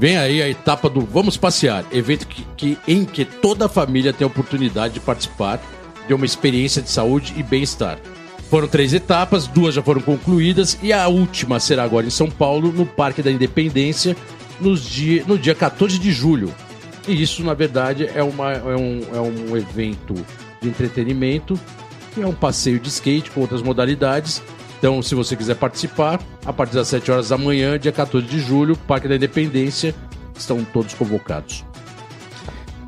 Vem aí a etapa do Vamos Passear, evento que, que- em que toda a família tem a oportunidade de participar de uma experiência de saúde e bem-estar. Foram três etapas, duas já foram concluídas e a última será agora em São Paulo, no Parque da Independência, nos dia, no dia 14 de julho. E isso, na verdade, é, uma, é, um, é um evento de entretenimento, que é um passeio de skate com outras modalidades. Então, se você quiser participar, a partir das 7 horas da manhã, dia 14 de julho, Parque da Independência, estão todos convocados.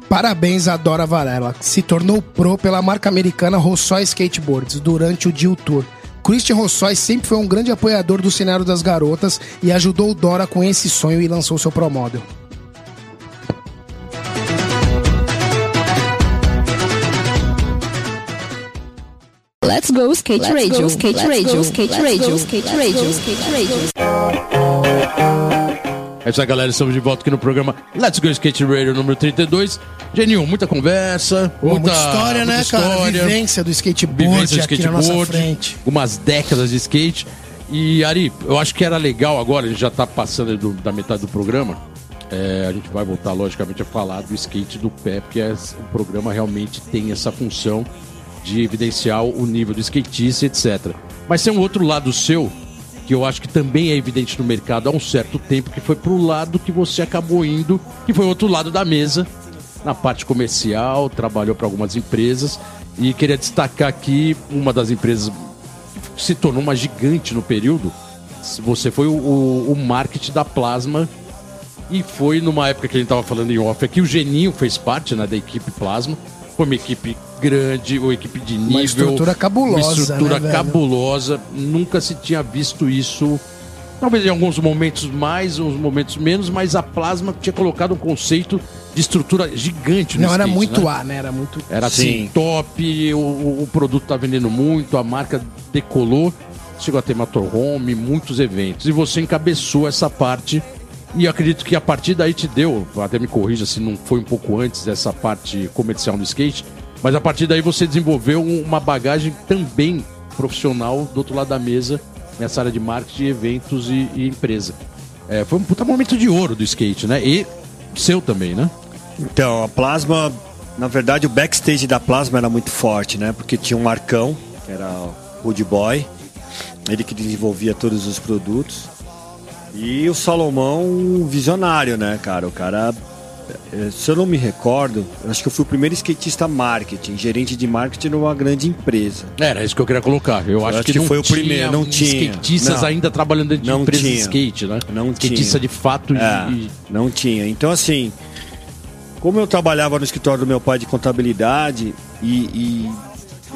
Parabéns a Dora Varela, que se tornou pro pela marca americana Rossói Skateboards durante o Deal Tour. Christian Rossói sempre foi um grande apoiador do cenário das garotas e ajudou Dora com esse sonho e lançou seu Pro Let's go skate radio, skate radio, skate radio, skate radio, skate radio. É isso aí, galera. Estamos de volta aqui no programa Let's Go Skate Radio número 32. Geninho, muita conversa, Pô, muita, muita história, né, muita cara? história, Vivência do skateboard vivência de aqui na nossa skateboard, frente. algumas décadas de skate. E, Ari, eu acho que era legal agora, a gente já tá passando do- da metade do programa. É, a gente vai voltar, logicamente, a falar do skate do pé, porque é- o programa realmente tem essa função de evidenciar o nível do skatista, etc. Mas tem um outro lado seu, que eu acho que também é evidente no mercado há um certo tempo, que foi pro lado que você acabou indo, que foi o outro lado da mesa, na parte comercial, trabalhou para algumas empresas. E queria destacar aqui uma das empresas que se tornou uma gigante no período. Você foi o, o, o marketing da Plasma e foi numa época que a gente tava falando em off aqui, o Geninho fez parte né, da equipe Plasma. Foi uma equipe grande, uma equipe de nível. estrutura cabulosa, Uma estrutura né, velho? cabulosa. Nunca se tinha visto isso. Talvez em alguns momentos mais, uns momentos menos, mas a Plasma tinha colocado um conceito de estrutura gigante no Não, era skate, muito né? A, né? Era muito. Era assim, Sim. top, o, o- produto tá vendendo muito, a marca decolou, chegou a ter motorhome, muitos eventos. E você encabeçou essa parte E eu acredito que a partir daí te deu, até me corrija se não foi um pouco antes dessa parte comercial do skate, mas a partir daí você desenvolveu uma bagagem também profissional do outro lado da mesa, nessa área de marketing, eventos e, e empresa. É, foi um puta momento de ouro do skate, né? E seu também, né? Então, a Plasma, na verdade, o backstage da Plasma era muito forte, né? Porque tinha um Marcão, que era o Wood Boy, ele que desenvolvia todos os produtos. E o Salomão, visionário, né, cara? O cara, se eu não me recordo, eu acho que eu fui o primeiro skatista marketing, gerente de marketing numa grande empresa. Era isso que eu queria colocar. Eu, acho, acho que, que foi o tinha primeiro, não tinha. skatistas Não. ainda trabalhando dentro de Não empresas de tinha. skate, né? Não Skatista tinha. de fato É, e, não tinha. Então, assim, como eu trabalhava no escritório do meu pai de contabilidade e, e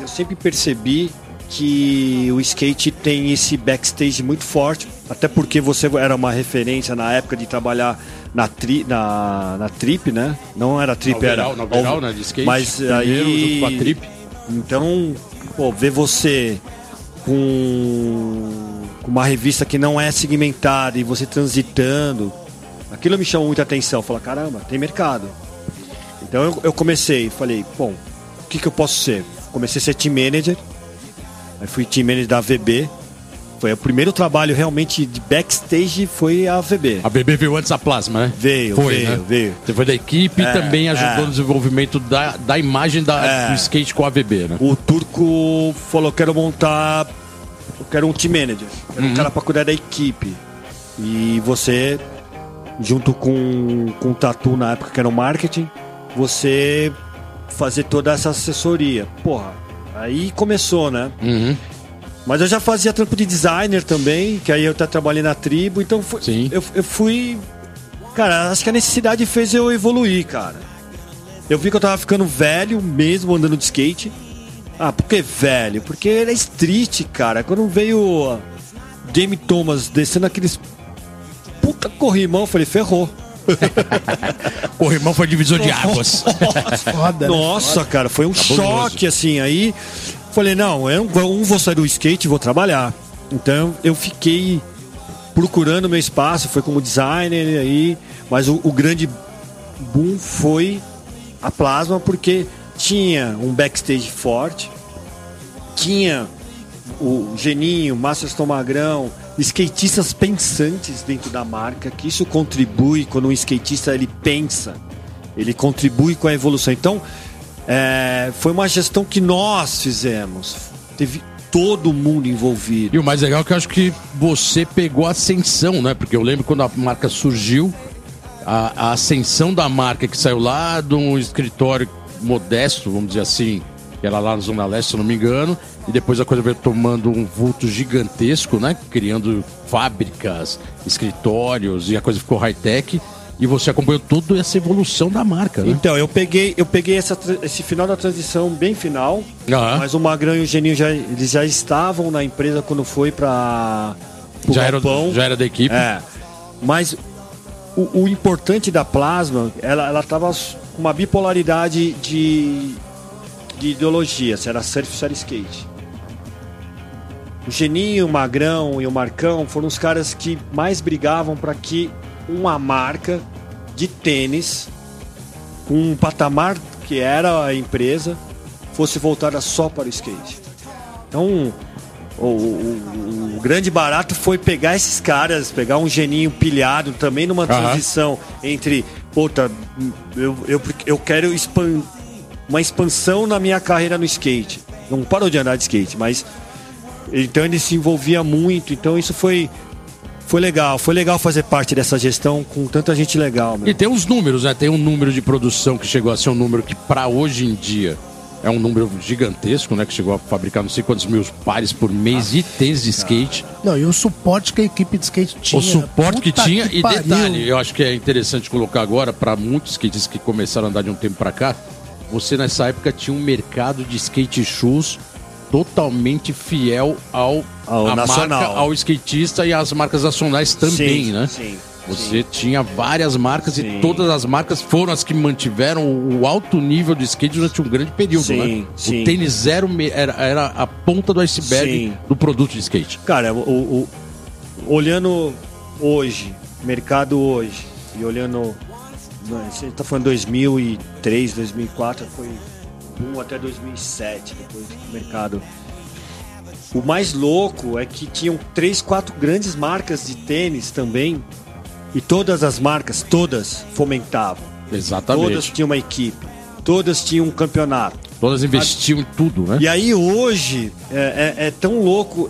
eu sempre percebi que o skate tem esse backstage muito forte, até porque você era uma referência na época de trabalhar na, tri, na, na Trip, né? Não era Trip, era. Na Overall, né, de skate. Mas Primeiro, aí. com a Trip. Então, pô, ver você com, uma revista que não é segmentada e você transitando, aquilo me chamou muita atenção. Falar, caramba, tem mercado. Então eu, eu comecei, falei, bom, o que, que eu posso ser? Comecei a ser team manager, aí fui team manager da AVB. Foi o primeiro trabalho realmente de backstage foi a AVB. A BB veio antes da Plasma, né? Veio, foi, veio, né? veio. Você foi da equipe É, e também ajudou é. no desenvolvimento da, da imagem da, É. do skate com a AVB, né? O turco falou: quero montar. Eu quero um team manager. Quero um cara pra cuidar da equipe. E você, junto com, com o Tatu na época que era o marketing, você fazer toda essa assessoria. Porra, aí começou, né? Uhum. Mas eu já fazia trampo de designer também, que aí eu até trabalhei na tribo, então foi- Sim. Eu, eu fui. Cara, acho que a necessidade fez eu evoluir, cara. Eu vi que eu tava ficando velho mesmo andando de skate. Ah, por que velho? Porque ele é street, cara. Quando veio o Game Thomas descendo aqueles puta corrimão, eu falei, ferrou. Corrimão foi divisor de águas. Foda, né? Nossa, cara, foi um Cabuloso. choque, assim. Aí falei, não, eu um vou sair do skate e vou trabalhar. Então eu fiquei procurando meu espaço, foi como designer aí, mas o, o grande boom foi a Plasma, porque tinha um backstage forte, tinha o Geninho, Masterston Magrão, skatistas pensantes dentro da marca, que isso contribui quando um skatista ele pensa, ele contribui com a evolução. Então, é, foi uma gestão que nós fizemos. Teve todo mundo envolvido. E o mais legal é que eu acho que você pegou a ascensão, né? Porque eu lembro quando a marca surgiu, a, a ascensão da marca que saiu lá de um escritório modesto, vamos dizer assim, que era lá na Zona Leste, se não me engano, e depois a coisa veio tomando um vulto gigantesco, né? Criando fábricas, escritórios, e a coisa ficou high-tech. E você acompanhou toda essa evolução da marca, né? Então, eu peguei, eu peguei essa, esse final da transição bem final, Aham. mas o Magrão e o Geninho já, eles já estavam na empresa quando foi para já, era, já era da equipe. É. Mas o, o importante da Plasma, ela, ela tava com uma bipolaridade de, de ideologia, se era surf, se era skate. O Geninho, o Magrão e o Marcão foram os caras que mais brigavam para que uma marca de tênis, com um patamar que era a empresa, fosse voltada só para o skate. Então, o, o- o grande barato foi pegar esses caras, pegar um geninho pilhado também numa transição entre, puta, eu, eu, eu quero uma expansão na minha carreira no skate. Não parou de andar de skate, mas então ele se envolvia muito, então isso foi foi legal, foi legal fazer parte dessa gestão com tanta gente legal, meu. E tem os números, né? Tem um número de produção que chegou a ser um número que, para hoje em dia, é um número gigantesco, né? Que chegou a fabricar não sei quantos mil pares por mês de tênis de skate. Não, e o suporte que a equipe de skate tinha. o suporte que tinha. e pariu. detalhe, eu acho que é interessante colocar agora, para muitos skatistas que começaram a andar de um tempo para cá, você nessa época tinha um mercado de skate shoes totalmente fiel ao, Ao nacional. marca, ao skatista e às marcas nacionais também, Sim, né? sim, Você tinha várias marcas Sim. e todas as marcas foram as que mantiveram o alto nível de skate durante um grande período, Sim, né? sim. O tênis zero era, era a ponta do iceberg Sim. do produto de skate. Cara, o, o- olhando hoje, mercado hoje, e olhando. Você está falando 2003, 2004, foi até 2007, depois do mercado. O mais louco é que tinham três, quatro grandes marcas de tênis também, e todas as marcas, todas fomentavam. Exatamente. Todas tinham uma equipe, todas tinham um campeonato. Todas investiam em tudo, né? E aí hoje é, é- é tão louco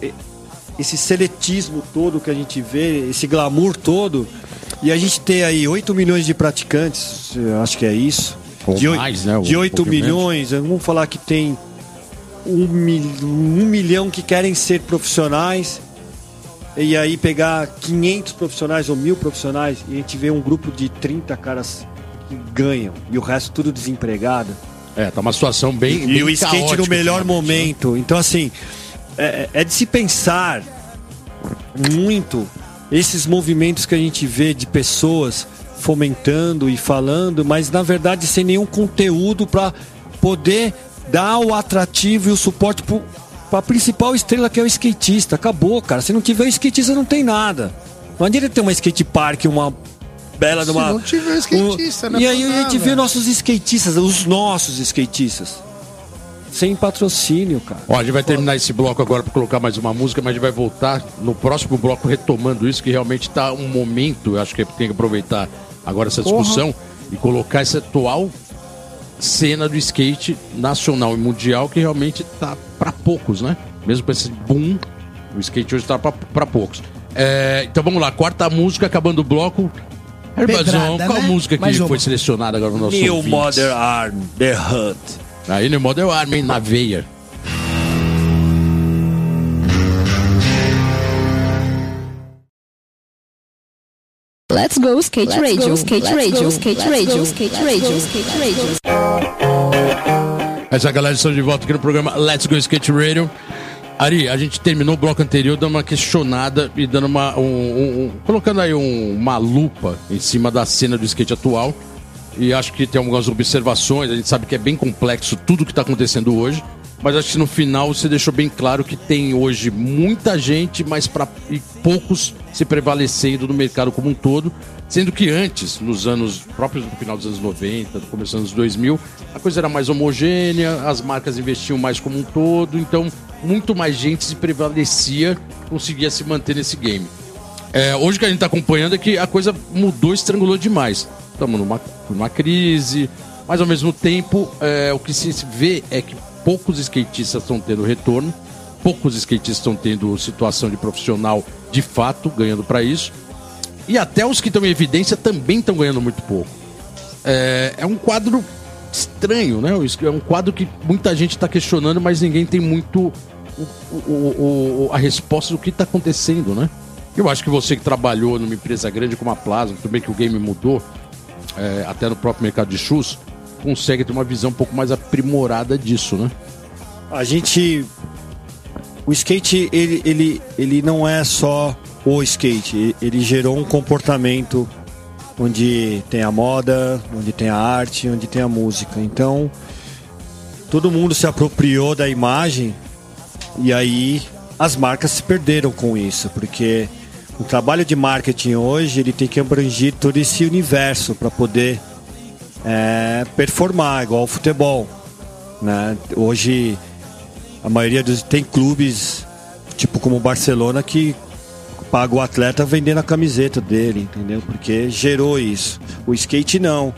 esse seletismo todo que a gente vê, esse glamour todo, e a gente tem aí 8 milhões de praticantes, acho que é isso. De, mais, né, de um 8 pouquinho milhões, vamos falar que tem um, mil- um milhão que querem ser profissionais, e aí pegar 500 profissionais ou mil profissionais, e a gente vê um grupo de 30 caras que ganham, e o resto tudo desempregado. É, tá uma situação bem. E bem o skate caótica, no melhor ultimamente, né? momento. Então, assim, é, é de se pensar muito esses movimentos que a gente vê de pessoas fomentando e falando, mas na verdade sem nenhum conteúdo para poder dar o atrativo e o suporte para a principal estrela que é o skatista. Acabou, cara. Se não tiver o skatista, não tem nada. Não adianta ter uma skate park, uma bela de Se uma. não tiver skatista, não é E aí pra a gente nada. vê nossos skatistas, os nossos skatistas. Sem patrocínio, cara. Ó, a gente vai terminar esse bloco agora para colocar mais uma música, mas a gente vai voltar no próximo bloco retomando isso, que realmente está um momento, eu acho que tem que aproveitar agora essa discussão e colocar essa atual cena do skate nacional e mundial que realmente tá para poucos, né? Mesmo com esse boom, o skate hoje tá para poucos. É, então vamos lá, quarta música, acabando o bloco. Herbazão, qual né? música que Mais uma. foi selecionada agora no nosso New ouvintes? Mother Arm, The Hunt. Aí no Model Army, na veia. Let's go skate radio, skate radio, skate radio, skate radio, skate radio. Essa galera estão de volta aqui no programa Let's Go Skate Radio. Ari, a gente terminou o bloco anterior dando uma questionada e dando uma. um- um- um- colocando aí um- uma lupa em cima da cena do skate atual. E acho que tem algumas observações. A gente sabe que é bem complexo tudo que está acontecendo hoje. Mas acho que no final você deixou bem claro que tem hoje muita gente, mas para poucos se prevalecendo no mercado como um todo. Sendo que antes, nos anos próprios no final dos anos 90, começando dos 2000, a coisa era mais homogênea, as marcas investiam mais como um todo, então muito mais gente se prevalecia, conseguia se manter nesse game. É, hoje que a gente está acompanhando é que a coisa mudou, estrangulou demais. Estamos numa, numa crise, mas ao mesmo tempo é, o que se vê é que poucos skatistas estão tendo retorno, poucos skatistas estão tendo situação de profissional de fato, ganhando para isso. E até os que estão em evidência também estão ganhando muito pouco. É, é um quadro estranho, né? É um quadro que muita gente está questionando, mas ninguém tem muito o- o- o- a resposta do que está acontecendo, né? Eu acho que você que trabalhou numa empresa grande como a Plaza, bem que o game mudou, é, até no próprio mercado de shoes, consegue ter uma visão um pouco mais aprimorada disso, né? A gente. O skate, ele, ele, ele não é só o skate, ele gerou um comportamento onde tem a moda, onde tem a arte, onde tem a música. Então, todo mundo se apropriou da imagem e aí as marcas se perderam com isso, porque o trabalho de marketing hoje ele tem que abranger todo esse universo para poder é, performar, igual o futebol. Né? Hoje a maioria dos tem clubes tipo como o Barcelona que paga o atleta vendendo a camiseta dele, entendeu? Porque gerou isso. O skate não.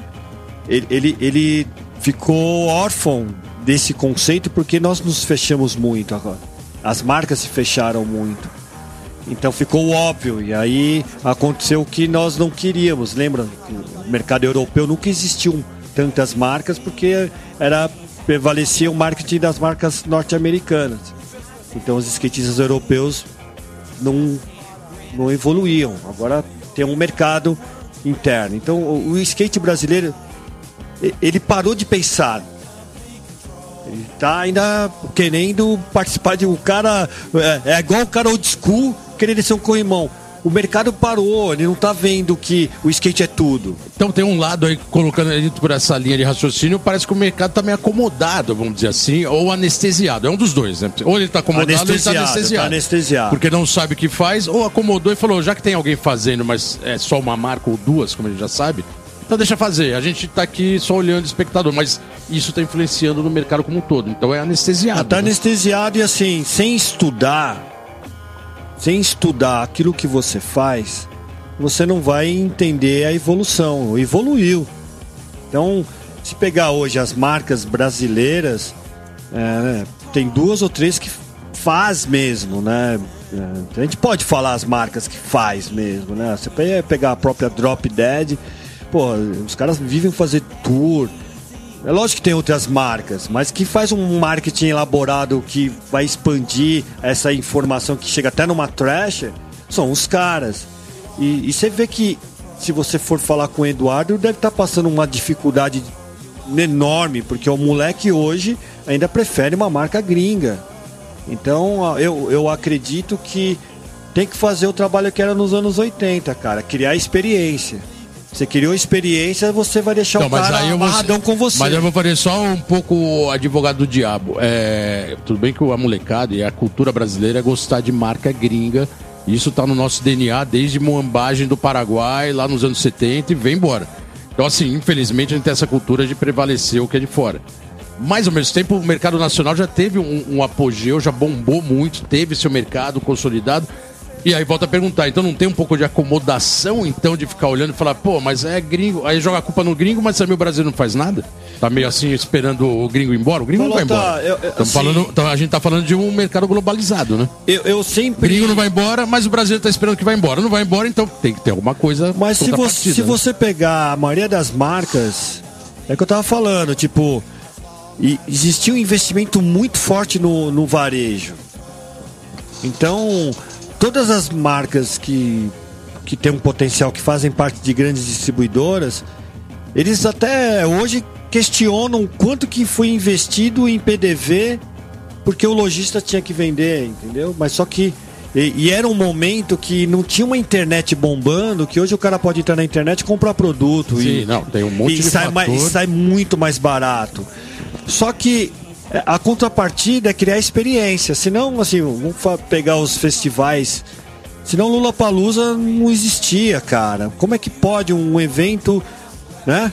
Ele, ele, ele ficou órfão desse conceito porque nós nos fechamos muito agora. As marcas se fecharam muito. Então ficou óbvio. E aí aconteceu o que nós não queríamos. Lembra? No mercado europeu nunca existiam tantas marcas porque era prevalecia o marketing das marcas norte-americanas. Então os skatistas europeus não, não evoluíam. Agora tem um mercado interno. Então o, skate brasileiro ele parou de pensar. Ele tá ainda querendo participar de um cara. É, é igual o cara old school querendo ser um corrimão. o mercado parou, ele não tá vendo que o skate é tudo. Então tem um lado aí, colocando ele por essa linha de raciocínio, parece que o mercado tá meio acomodado, vamos dizer assim, ou anestesiado. É um dos dois, né? Ou ele tá acomodado ou ele tá Anestesiado, tá anestesiado. Porque não sabe o que faz, ou acomodou e falou, já que tem alguém fazendo, mas é só uma marca ou duas, como a gente já sabe, então deixa fazer. A gente tá aqui só olhando espectador, mas isso tá influenciando no mercado como um todo. Então é anestesiado. Tá né? anestesiado e assim, sem estudar, sem estudar aquilo que você faz, você não vai entender a evolução. Evoluiu. Então, se pegar hoje as marcas brasileiras, é, tem duas ou três que faz mesmo, né? É, a gente pode falar as marcas que faz mesmo, né? Você pe- pegar a própria Drop Dead, pô, os caras vivem fazer tour. É lógico que tem outras marcas, mas que faz um marketing elaborado que vai expandir essa informação que chega até numa trash, são os caras. E, e você vê que, se você for falar com o Eduardo, deve estar passando uma dificuldade enorme, porque o moleque hoje ainda prefere uma marca gringa. Então eu, eu acredito que tem que fazer o trabalho que era nos anos 80, cara, criar experiência. Você criou experiência, você vai deixar Não, o cara vou- amarradão com você. Mas eu vou fazer só um pouco advogado do diabo. É, tudo bem que a molecada e a cultura brasileira é gostar de marca gringa. Isso tá no nosso DNA desde moambagem do Paraguai, lá nos anos 70 e vem embora. Então, assim, infelizmente a gente tem essa cultura de prevalecer o que é de fora. Mas, ao mesmo tempo, o mercado nacional já teve um, um apogeu, já bombou muito, teve seu mercado consolidado. E aí volta a perguntar, então não tem um pouco de acomodação, então, de ficar olhando e falar, pô, mas é gringo, aí joga a culpa no gringo, mas também o Brasil não faz nada? Tá meio assim, esperando o gringo ir embora? O gringo não vai Falou, tá, embora. eu- eu- assim- falando, então, a gente tá falando de um mercado globalizado, né? Eu, eu O sempre. gringo não vai embora, mas o Brasil tá esperando que vai embora. Não vai embora, então tem que ter alguma coisa Mas se você, se né? você pegar a maioria das marcas, é que eu tava falando, tipo, existia um investimento muito forte no, no varejo. Então, todas as marcas que, que têm um potencial, que fazem parte de grandes distribuidoras, eles até hoje questionam quanto que foi investido em PDV porque o lojista tinha que vender, entendeu? Mas só que. E, e era um momento que não tinha uma internet bombando, que hoje o cara pode entrar na internet e comprar produto. Sim, e, não, tem um monte e de sai, mais- e sai muito mais barato. Só que a contrapartida é criar experiência. Senão, assim, vamos pegar os festivais. Senão Lula Palusa não existia, cara. Como é que pode um evento, né?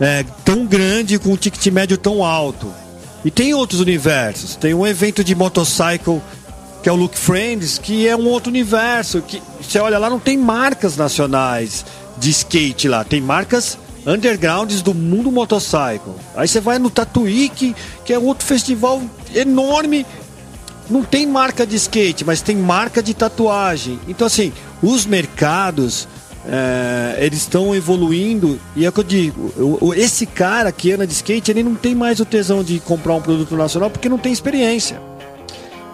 é, tão grande com um ticket médio tão alto? E tem outros universos. Tem um evento de motorcycle que é o Look Friends, que é um outro universo. Que você olha lá, não tem marcas nacionais de skate lá, tem marcas undergrounds do mundo motorcycle. Aí você vai no Tatuí, que, que é outro festival enorme. Não tem marca de skate, mas tem marca de tatuagem. Então, assim, os mercados. é, eles estão evoluindo e é o que eu digo, o- o- esse cara que anda de skate, ele não tem mais o tesão de comprar um produto nacional porque não tem experiência.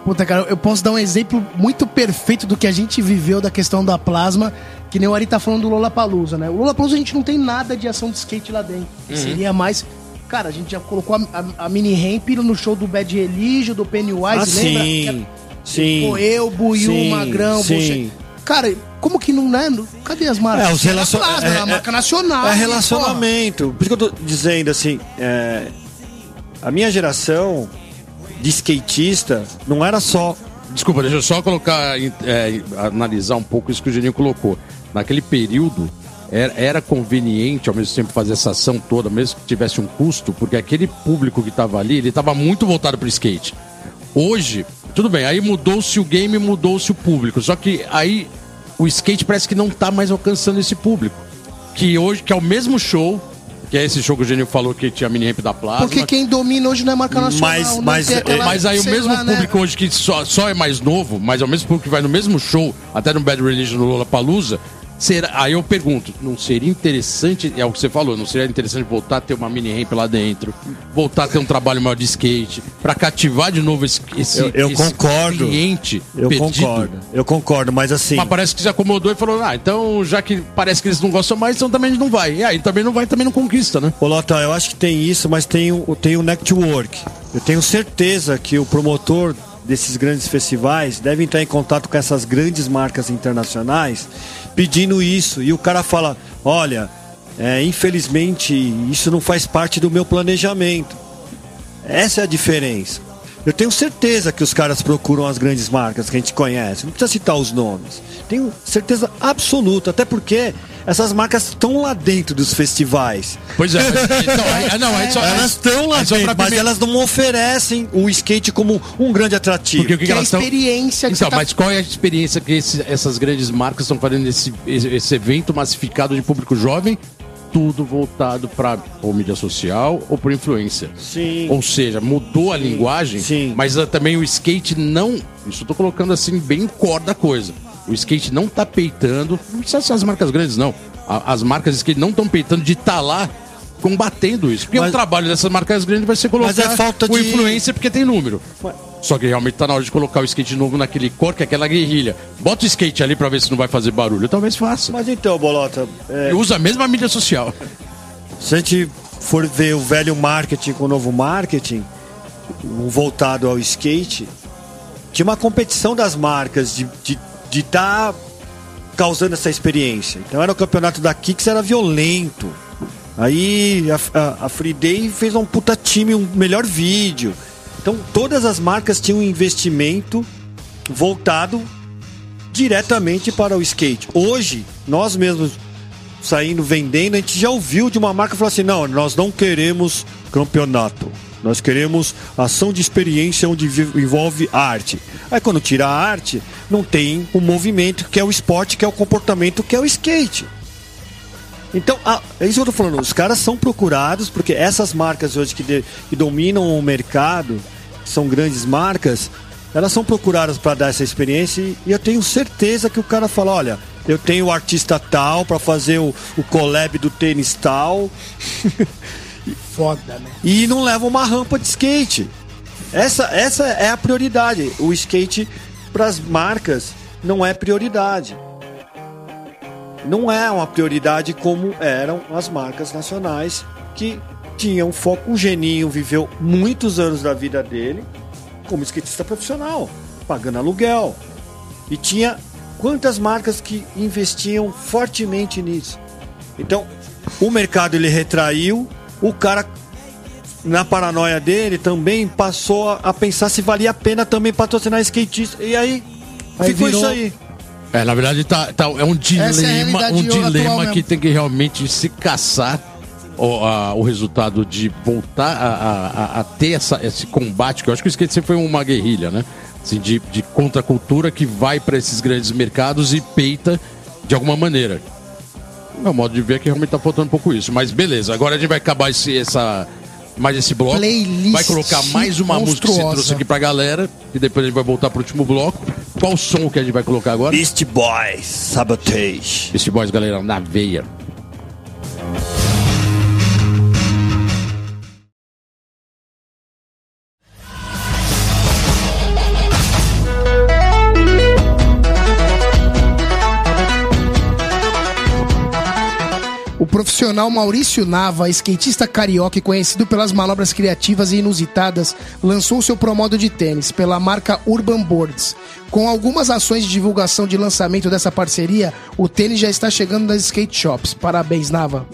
Puta, cara, eu posso dar um exemplo muito perfeito do que a gente viveu da questão da plasma, que nem o Ari tá falando do Lollapalooza, né? O Lollapalooza a gente não tem nada de ação de skate lá dentro. Seria mais... Cara, a gente já colocou a, a- a mini ramp no show do Bad Religion, do Pennywise, Ah, lembra? sim, sim. Pô, eu, Buiu, Sim, Magrão, sim. você... Cara, como que não, né? Cadê as marcas? É, os relacion- Plasma, é, é- marca nacional. É e, relacionamento. Por isso que eu tô dizendo assim, é, a minha geração de skatista não era só. Desculpa, deixa eu só colocar, é, analisar um pouco isso que o Geninho colocou. Naquele período, era, era conveniente ao mesmo tempo fazer essa ação toda, mesmo que tivesse um custo, porque aquele público que estava ali, ele estava muito voltado para o skate. Hoje, tudo bem, aí mudou-se o game, mudou-se o público. Só que aí o skate parece que não está mais alcançando esse público. Que hoje, que é o mesmo show, que é esse show que o Geninho falou que tinha a mini ramp da Plasma. Porque quem domina hoje não é marca nacional. Mas- não mas- tem aquela, Mas aí o mesmo lá, né? público hoje que só, só é mais novo, mas é o mesmo público que vai no mesmo show, até no Bad Religion no Lollapalooza, será, aí eu pergunto, não seria interessante, é o que você falou, não seria interessante voltar a ter uma mini ramp lá dentro, voltar a ter um trabalho maior de skate, pra cativar de novo esse, esse, Eu- eu esse concordo. cliente Eu perdido? concordo. Eu concordo, mas assim. Mas parece que se acomodou e falou, ah, então já que parece que eles não gostam mais, então também não vai. E aí também não vai, também não conquista, né? Ô Lota, eu acho que tem isso, mas tem o, tem o network. Eu tenho certeza que o promotor desses grandes festivais devem entrar em contato com essas grandes marcas internacionais pedindo isso. E o cara fala: olha, é, infelizmente isso não faz parte do meu planejamento. Essa é a diferença. Eu tenho certeza que os caras procuram as grandes marcas que a gente conhece. Não precisa citar os nomes. Tenho certeza absoluta, até porque essas marcas estão lá dentro dos festivais. Pois é, mas, então, aí- não, aí só, Elas estão lá dentro, mas primeiro- elas não oferecem o skate como um grande atrativo. Porque o que, Que que é a elas estão. experiência que Então, tá- mas qual é a experiência que esse- essas grandes marcas estão fazendo nesse esse evento massificado de público jovem? Tudo voltado para ou mídia social ou por influência. Sim. Ou seja, mudou a linguagem, Sim. mas ah, também o skate não. Isso eu tô colocando assim bem cor da coisa. O skate não tá peitando. Não precisa ser as marcas grandes, não. As marcas de skate não estão peitando de estar lá combatendo isso. Porque Mas- o trabalho dessas marcas grandes vai ser colocar Mas é falta o de- influência porque tem número. Mas- Só que realmente tá na hora de colocar o skate novo naquele cor, que é aquela guerrilha. Bota o skate ali pra ver se não vai fazer barulho. Talvez faça. Mas então, Bolota, é, usa a mesma mídia social. se a gente for ver o velho marketing com o novo marketing, voltado ao skate, tinha uma competição das marcas de estar de, de tá causando essa experiência. Então era o campeonato da Kicks, era violento. Aí a, a, a Free Day fez um puta time, um melhor vídeo. Então todas as marcas tinham um investimento voltado diretamente para o skate. Hoje, nós mesmos saindo vendendo, a gente já ouviu de uma marca falar assim: não, nós não queremos campeonato. Nós queremos ação de experiência onde envolve arte. Aí quando tira a arte, não tem o movimento que é o esporte, que é o comportamento, que é o skate. Então, a- é isso que eu tô falando. Os caras são procurados, porque essas marcas hoje que, de- que dominam o mercado, que são grandes marcas, elas são procuradas para dar essa experiência e, e eu tenho certeza que o cara fala, olha, eu tenho o artista tal para fazer o, o collab do tênis tal Foda, né? e não leva uma rampa de skate. Essa, essa é a prioridade. O skate para as marcas não é prioridade. Não é uma prioridade como eram as marcas nacionais que tinham foco. O Geninho viveu muitos anos da vida dele como skatista profissional, pagando aluguel. E tinha quantas marcas que investiam fortemente nisso. Então, o mercado ele retraiu, o cara na paranoia dele também passou a, pensar se valia a pena também patrocinar skatista. E aí, Aí ficou virou- isso aí. É, na verdade, tá, tá- é um é dilema, realidade um dilema mesmo. que tem que realmente se caçar o, a- o resultado de voltar a, a- a- a ter essa- esse combate, que eu acho que o skate sempre foi uma guerrilha, né? Assim, de, de contracultura que vai para esses grandes mercados e peita de alguma maneira. Meu modo de ver é que realmente tá faltando um pouco isso. Mas beleza, agora a gente vai acabar esse, essa, mais esse bloco. Playlist vai colocar mais uma música que você trouxe aqui pra galera. E depois a gente vai voltar pro último bloco. Qual som que a gente vai colocar agora? Beast Boys, Sabotage. Beast Boys, galera, na veia. Profissional Maurício Nava, skatista carioca e conhecido pelas manobras criativas e inusitadas, lançou seu promodo de tênis pela marca Urban Boards. Com algumas ações de divulgação de lançamento dessa parceria, o tênis já está chegando nas skate shops. Parabéns, Nava.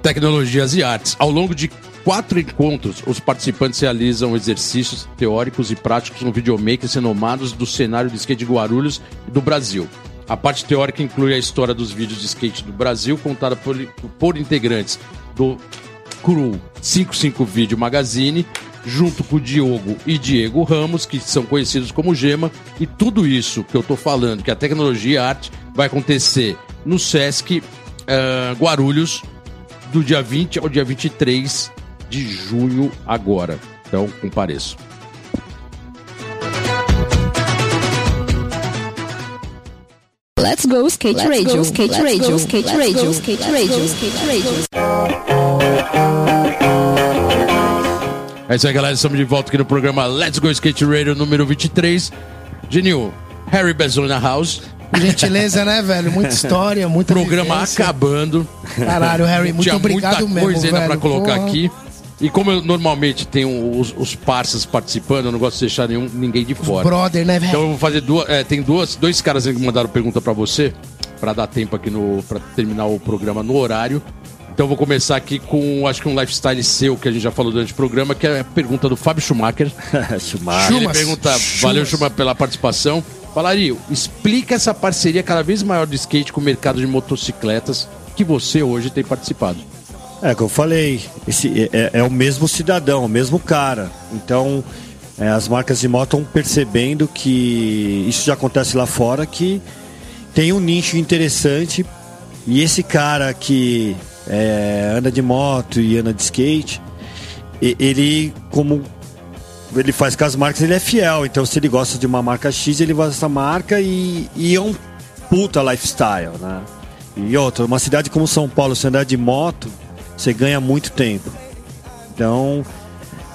Tecnologias e artes. Ao longo de quatro encontros, os participantes realizam exercícios teóricos e práticos no videomaker renomados do cenário de skate de Guarulhos e do Brasil. A parte teórica inclui a história dos vídeos de skate do Brasil, contada por, por integrantes do Crew 55 Video Magazine, junto com o Diogo e Diego Ramos, que são conhecidos como Gema, e tudo isso que eu tô falando, que a tecnologia e a arte vai acontecer no Sesc ah, Guarulhos, do dia 20 ao dia 23 de junho agora. Então, compareço. Let's go skate radio, skate radio, skate radio, skate radio, skate radio. É isso aí, galera. Estamos de volta aqui no programa Let's Go Skate Radio número 23. Genil, Harry Bezos na house. Gentileza, né, velho? Muita história, muita Programa vivência. acabando. Caralho, Harry, muito Tinha obrigado muita mesmo, coisa ainda velho. pra colocar Porra. aqui. E como eu normalmente tenho os, os parceiros participando, eu não gosto de deixar nenhum, ninguém de fora. Brother, né, velho? Então eu vou fazer duas. É, tem duas, dois caras que mandaram pergunta pra você, pra dar tempo aqui no. para terminar o programa no horário. Então eu vou começar aqui com, acho que um lifestyle seu, que a gente já falou durante o programa, que é a pergunta do Fábio Schumacher. Schumacher. Ele pergunta, valeu Schumacher pela participação. Falaria, explica essa parceria cada vez maior do skate com o mercado de motocicletas que você hoje tem participado. É, que eu falei, esse é, é o mesmo cidadão, o mesmo cara. Então, é, as marcas de moto estão percebendo que isso já acontece lá fora, que tem um nicho interessante e esse cara que é, anda de moto e anda de skate, ele, como ele faz com as marcas, ele é fiel. Então, se ele gosta de uma marca X, ele gosta dessa marca e, e é um puta lifestyle, né? E outra, uma cidade como São Paulo, se andar de moto, você ganha muito tempo. Então,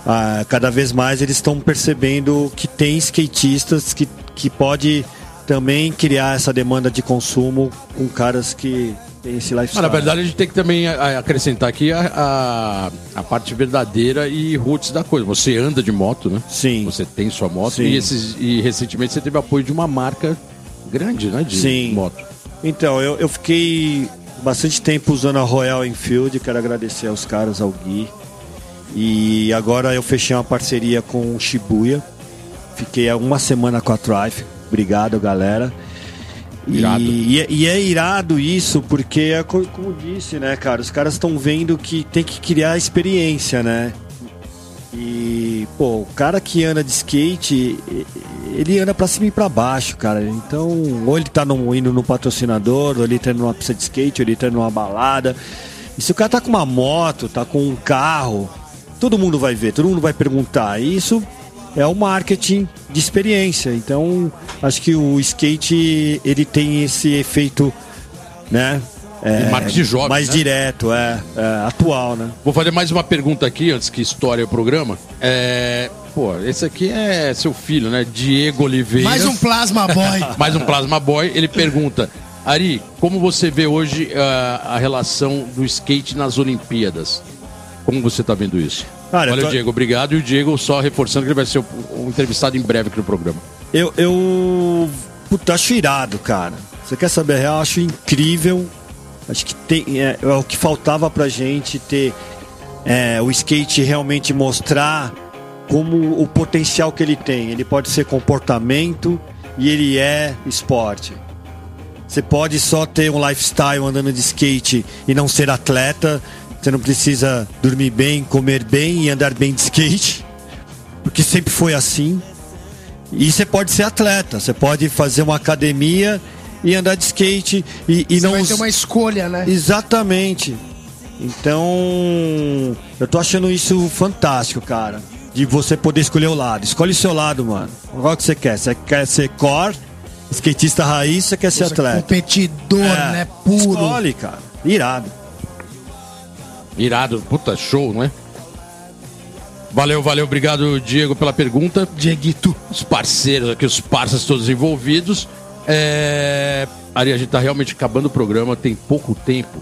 ah, cada vez mais eles estão percebendo que tem skatistas que, que pode também criar essa demanda de consumo com caras que têm esse lifestyle. na verdade, a gente tem que também a- acrescentar aqui a, a, a parte verdadeira e roots da coisa. Você anda de moto, né? Sim. Você tem sua moto Sim. e, esses, e recentemente você teve apoio de uma marca grande, né? De Sim. moto. Então, eu, eu fiquei bastante tempo usando a Royal Enfield, quero agradecer aos caras, ao Gui. E agora eu fechei uma parceria com o Shibuya. Fiquei uma semana com a Trife. Obrigado, galera. E, e é- e é irado isso, porque é co- como disse, né, cara? Os caras estão vendo que tem que criar experiência, né? Pô, o cara que anda de skate, ele anda pra cima e pra baixo, cara. Então, ou ele tá no- indo no patrocinador, ou ele tá numa pista de skate, ou ele tá numa balada. E se o cara tá com uma moto, tá com um carro, todo mundo vai ver, todo mundo vai perguntar. Isso é o marketing de experiência. Então, acho que o skate, ele tem esse efeito, né? É, marketing jovem, mais né? direto, é, é, atual, né? Vou fazer mais uma pergunta aqui antes que estoure o programa. É, pô, esse aqui é seu filho, né? Diego Oliveira. Mais um Plasma Boy. Mais um Plasma Boy. Ele pergunta: Ari, como você vê hoje ah, a relação do skate nas Olimpíadas? Como você está vendo isso? Cara, Olha, tô- Diego, obrigado. E o Diego só reforçando que ele vai ser o, o entrevistado em breve aqui no programa. Eu, eu puta, acho irado, cara. Você quer saber a real? Eu Acho incrível. Acho que tem, é, é o que faltava pra gente ter é, o skate realmente mostrar como o potencial que ele tem. Ele pode ser comportamento e ele é esporte. Você pode só ter um lifestyle andando de skate e não ser atleta. Você não precisa dormir bem, comer bem e andar bem de skate. Porque sempre foi assim. E você pode ser atleta, você pode fazer uma academia e andar de skate e, e Você não vai ter uma escolha, né? Exatamente. Então, eu tô achando isso fantástico, cara. De você poder escolher o lado. Escolhe o seu lado, mano. Qual que você quer? Você quer ser core, skatista raiz, você quer ser Você é atleta? Competidor, É, né? Puro. Escolhe, cara. Irado. Irado, puta show, não é? Valeu, valeu, obrigado, Diego, pela pergunta. Dieguito. Os parceiros aqui, os parceiros todos envolvidos. É... Ari, a gente tá realmente acabando o programa, tem pouco tempo.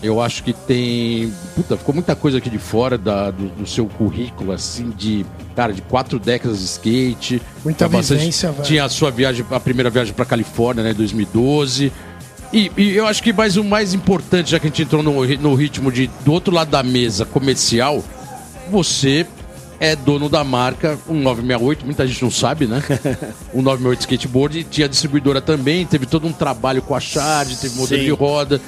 Eu acho que tem. Puta, ficou muita coisa aqui de fora da, do, do seu currículo, assim, de. Cara, de quatro décadas de skate. Muita Tinha vivência, velho. Tinha a sua viagem, a primeira viagem pra Califórnia, né, 2012. E, e eu acho que mais o mais importante, já que a gente entrou no, no ritmo de do outro lado da mesa comercial, você é dono da marca 1968, muita gente não sabe, né? 198 Skateboard e tinha distribuidora também, teve todo um trabalho com a Chad, teve modelo Sim. de roda.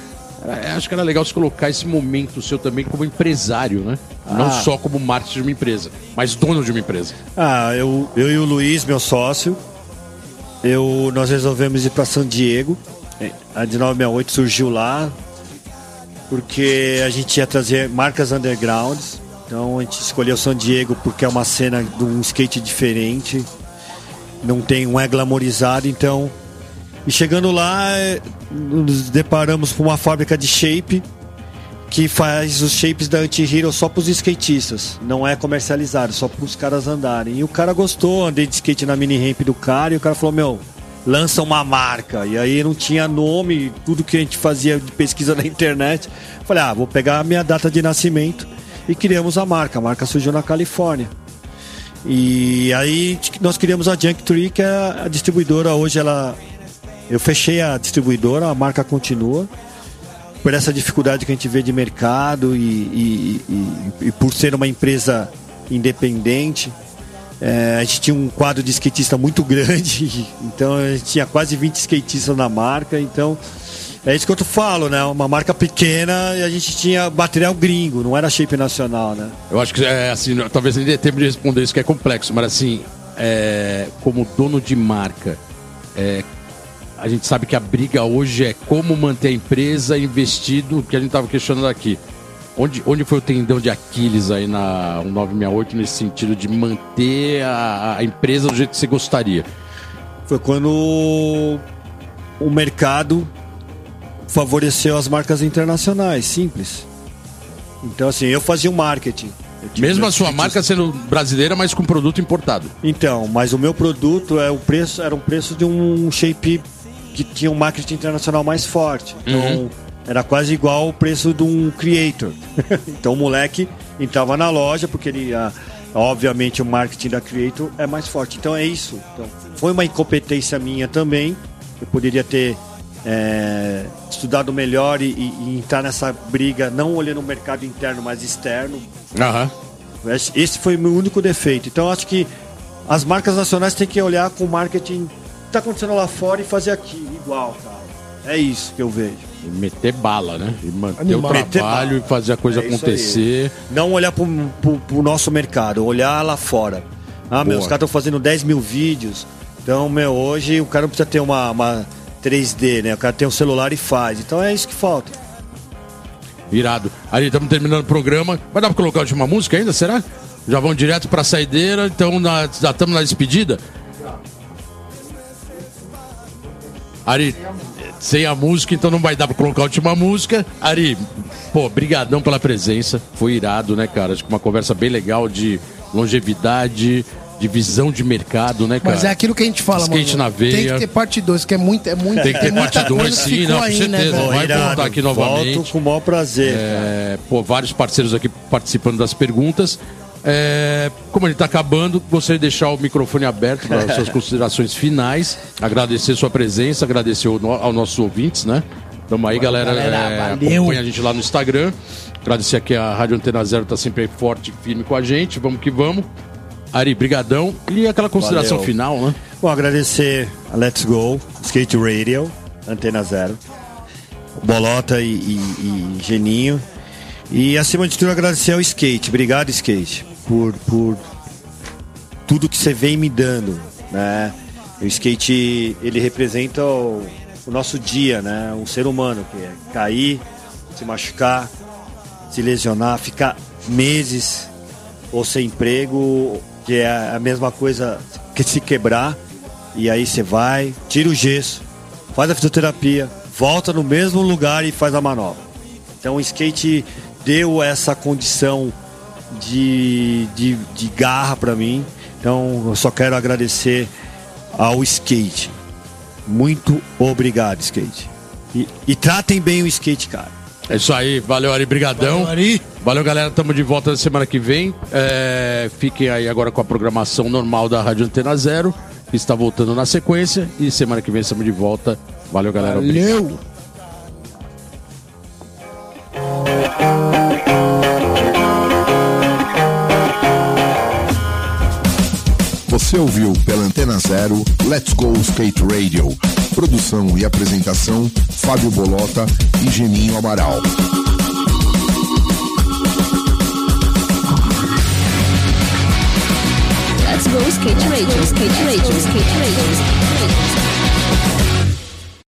É, acho que era legal você colocar esse momento seu também como empresário, né? Não Ah. só como marketing de uma empresa, mas dono de uma empresa. Ah, eu, eu e o Luiz, meu sócio, eu, nós resolvemos ir para San Diego. A de 968 surgiu lá porque a gente ia trazer marcas undergrounds. Então a gente escolheu San Diego porque é uma cena de um skate diferente. Não tem, não é glamorizado, então. E chegando lá, nos deparamos com uma fábrica de shape que faz os shapes da Anti-Hero só pros skatistas. Não é comercializado, só pros caras andarem. E o cara gostou, andei de skate na mini ramp do cara e o cara falou, meu, lança uma marca. E aí não tinha nome, tudo que a gente fazia de pesquisa na internet. Falei, ah, vou pegar a minha data de nascimento e criamos a marca. A marca surgiu na Califórnia. E aí nós criamos a Junk Tree, que é a distribuidora. Hoje ela. Eu fechei a distribuidora, a marca continua. Por essa dificuldade que a gente vê de mercado e, e, e, e por ser uma empresa independente. É, a gente tinha um quadro de skatista muito grande, então a gente tinha quase 20 skatistas na marca, então é isso que eu te falo, né? Uma marca pequena e a gente tinha material gringo, não era shape nacional, né? Eu acho que é assim, talvez nem dê tempo de responder isso que é complexo, mas assim, é, como dono de marca, é, a gente sabe que a briga hoje é como manter a empresa investido, que a gente estava questionando aqui. Onde, onde foi o tendão de Aquiles aí na 968 nesse sentido de manter a, a empresa do jeito que você gostaria? Foi quando o mercado favoreceu as marcas internacionais, simples. Então, assim, eu fazia o marketing. Mesmo a sua marca sendo brasileira, mas com produto importado. Então, mas o meu produto é o preço, era um preço de um shape que tinha um marketing internacional mais forte. Então, uhum. era quase igual o preço de um creator. então, o moleque entrava na loja porque ele ah, obviamente o marketing da creator é mais forte. Então é isso. Então, foi uma incompetência minha também. Eu poderia ter é, estudado melhor e, e, entrar nessa briga, não olhando o mercado interno, mas externo. Uhum. Esse foi o meu único defeito. Então acho que as marcas nacionais têm que olhar com o marketing que está acontecendo lá fora e fazer aqui, igual, cara. É isso que eu vejo. E meter bala, né? E manter Animal. o trabalho e fazer a coisa é acontecer. Não olhar para o nosso mercado, olhar lá fora. Ah, meu, os caras estão fazendo 10 mil vídeos. Então, meu, hoje o cara não precisa ter uma, uma 3D, né? O cara tem um celular e faz. Então é isso que falta. Irado. Ali, estamos terminando o programa. Vai dar pra colocar a última música ainda, será? Já vão direto pra saideira, então na, já estamos na despedida? Ari, sem a música, então não vai dar pra colocar a última música. Ari, pô, brigadão pela presença. Foi irado, né, cara? Acho que uma conversa bem legal de longevidade, de visão de mercado, né, cara? Mas é aquilo que a gente fala, Skate mano. na veia. Tem que ter parte 2, que é muito, é muito. Tem que ter é parte 2, sim, não, com aí, né, certeza. Né, Vai Irado. voltar aqui novamente. Volto com o maior prazer. É, pô, vários parceiros aqui participando das perguntas. É, como ele está acabando, gostaria de deixar o microfone aberto para suas considerações finais. Agradecer sua presença, agradecer aos nossos ouvintes, né? Tamo aí, galera. galera é, acompanha a gente lá no Instagram. Agradecer aqui a Rádio Antena Zero, tá sempre aí forte e firme com a gente. Vamos que vamos. Ari, brigadão. E aquela consideração Valeu. final, né? Bom, agradecer a Let's Go, Skate Radio, Antena Zero, Bolota e, e, e Geninho. E acima de tudo agradecer ao skate. Obrigado, skate, por, por tudo que você vem me dando. Né? O skate ele representa o, o nosso dia, né? Um ser humano que é cair, se machucar, se lesionar, ficar meses ou sem emprego que é a mesma coisa que se quebrar, e aí você vai, tira o gesso, faz a fisioterapia, volta no mesmo lugar e faz a manobra. Então o skate deu essa condição de, de, de garra para mim. Então eu só quero agradecer ao skate. Muito obrigado, skate. E, e tratem bem o skate, cara. É isso aí, valeu Ari, brigadão. Valeu, Ari. Valeu galera, tamo de volta na semana que vem. É, fiquem aí agora com a programação normal da Rádio Antena Zero, que está voltando na sequência. E semana que vem estamos de volta. Valeu galera. Valeu. Obrigado. Você ouviu pela Antena Zero Let's Go Skate Radio. Produção e apresentação Fábio Bolota e Geninho Amaral. Let's go skate radio, skate radio, skate radio, skate radio.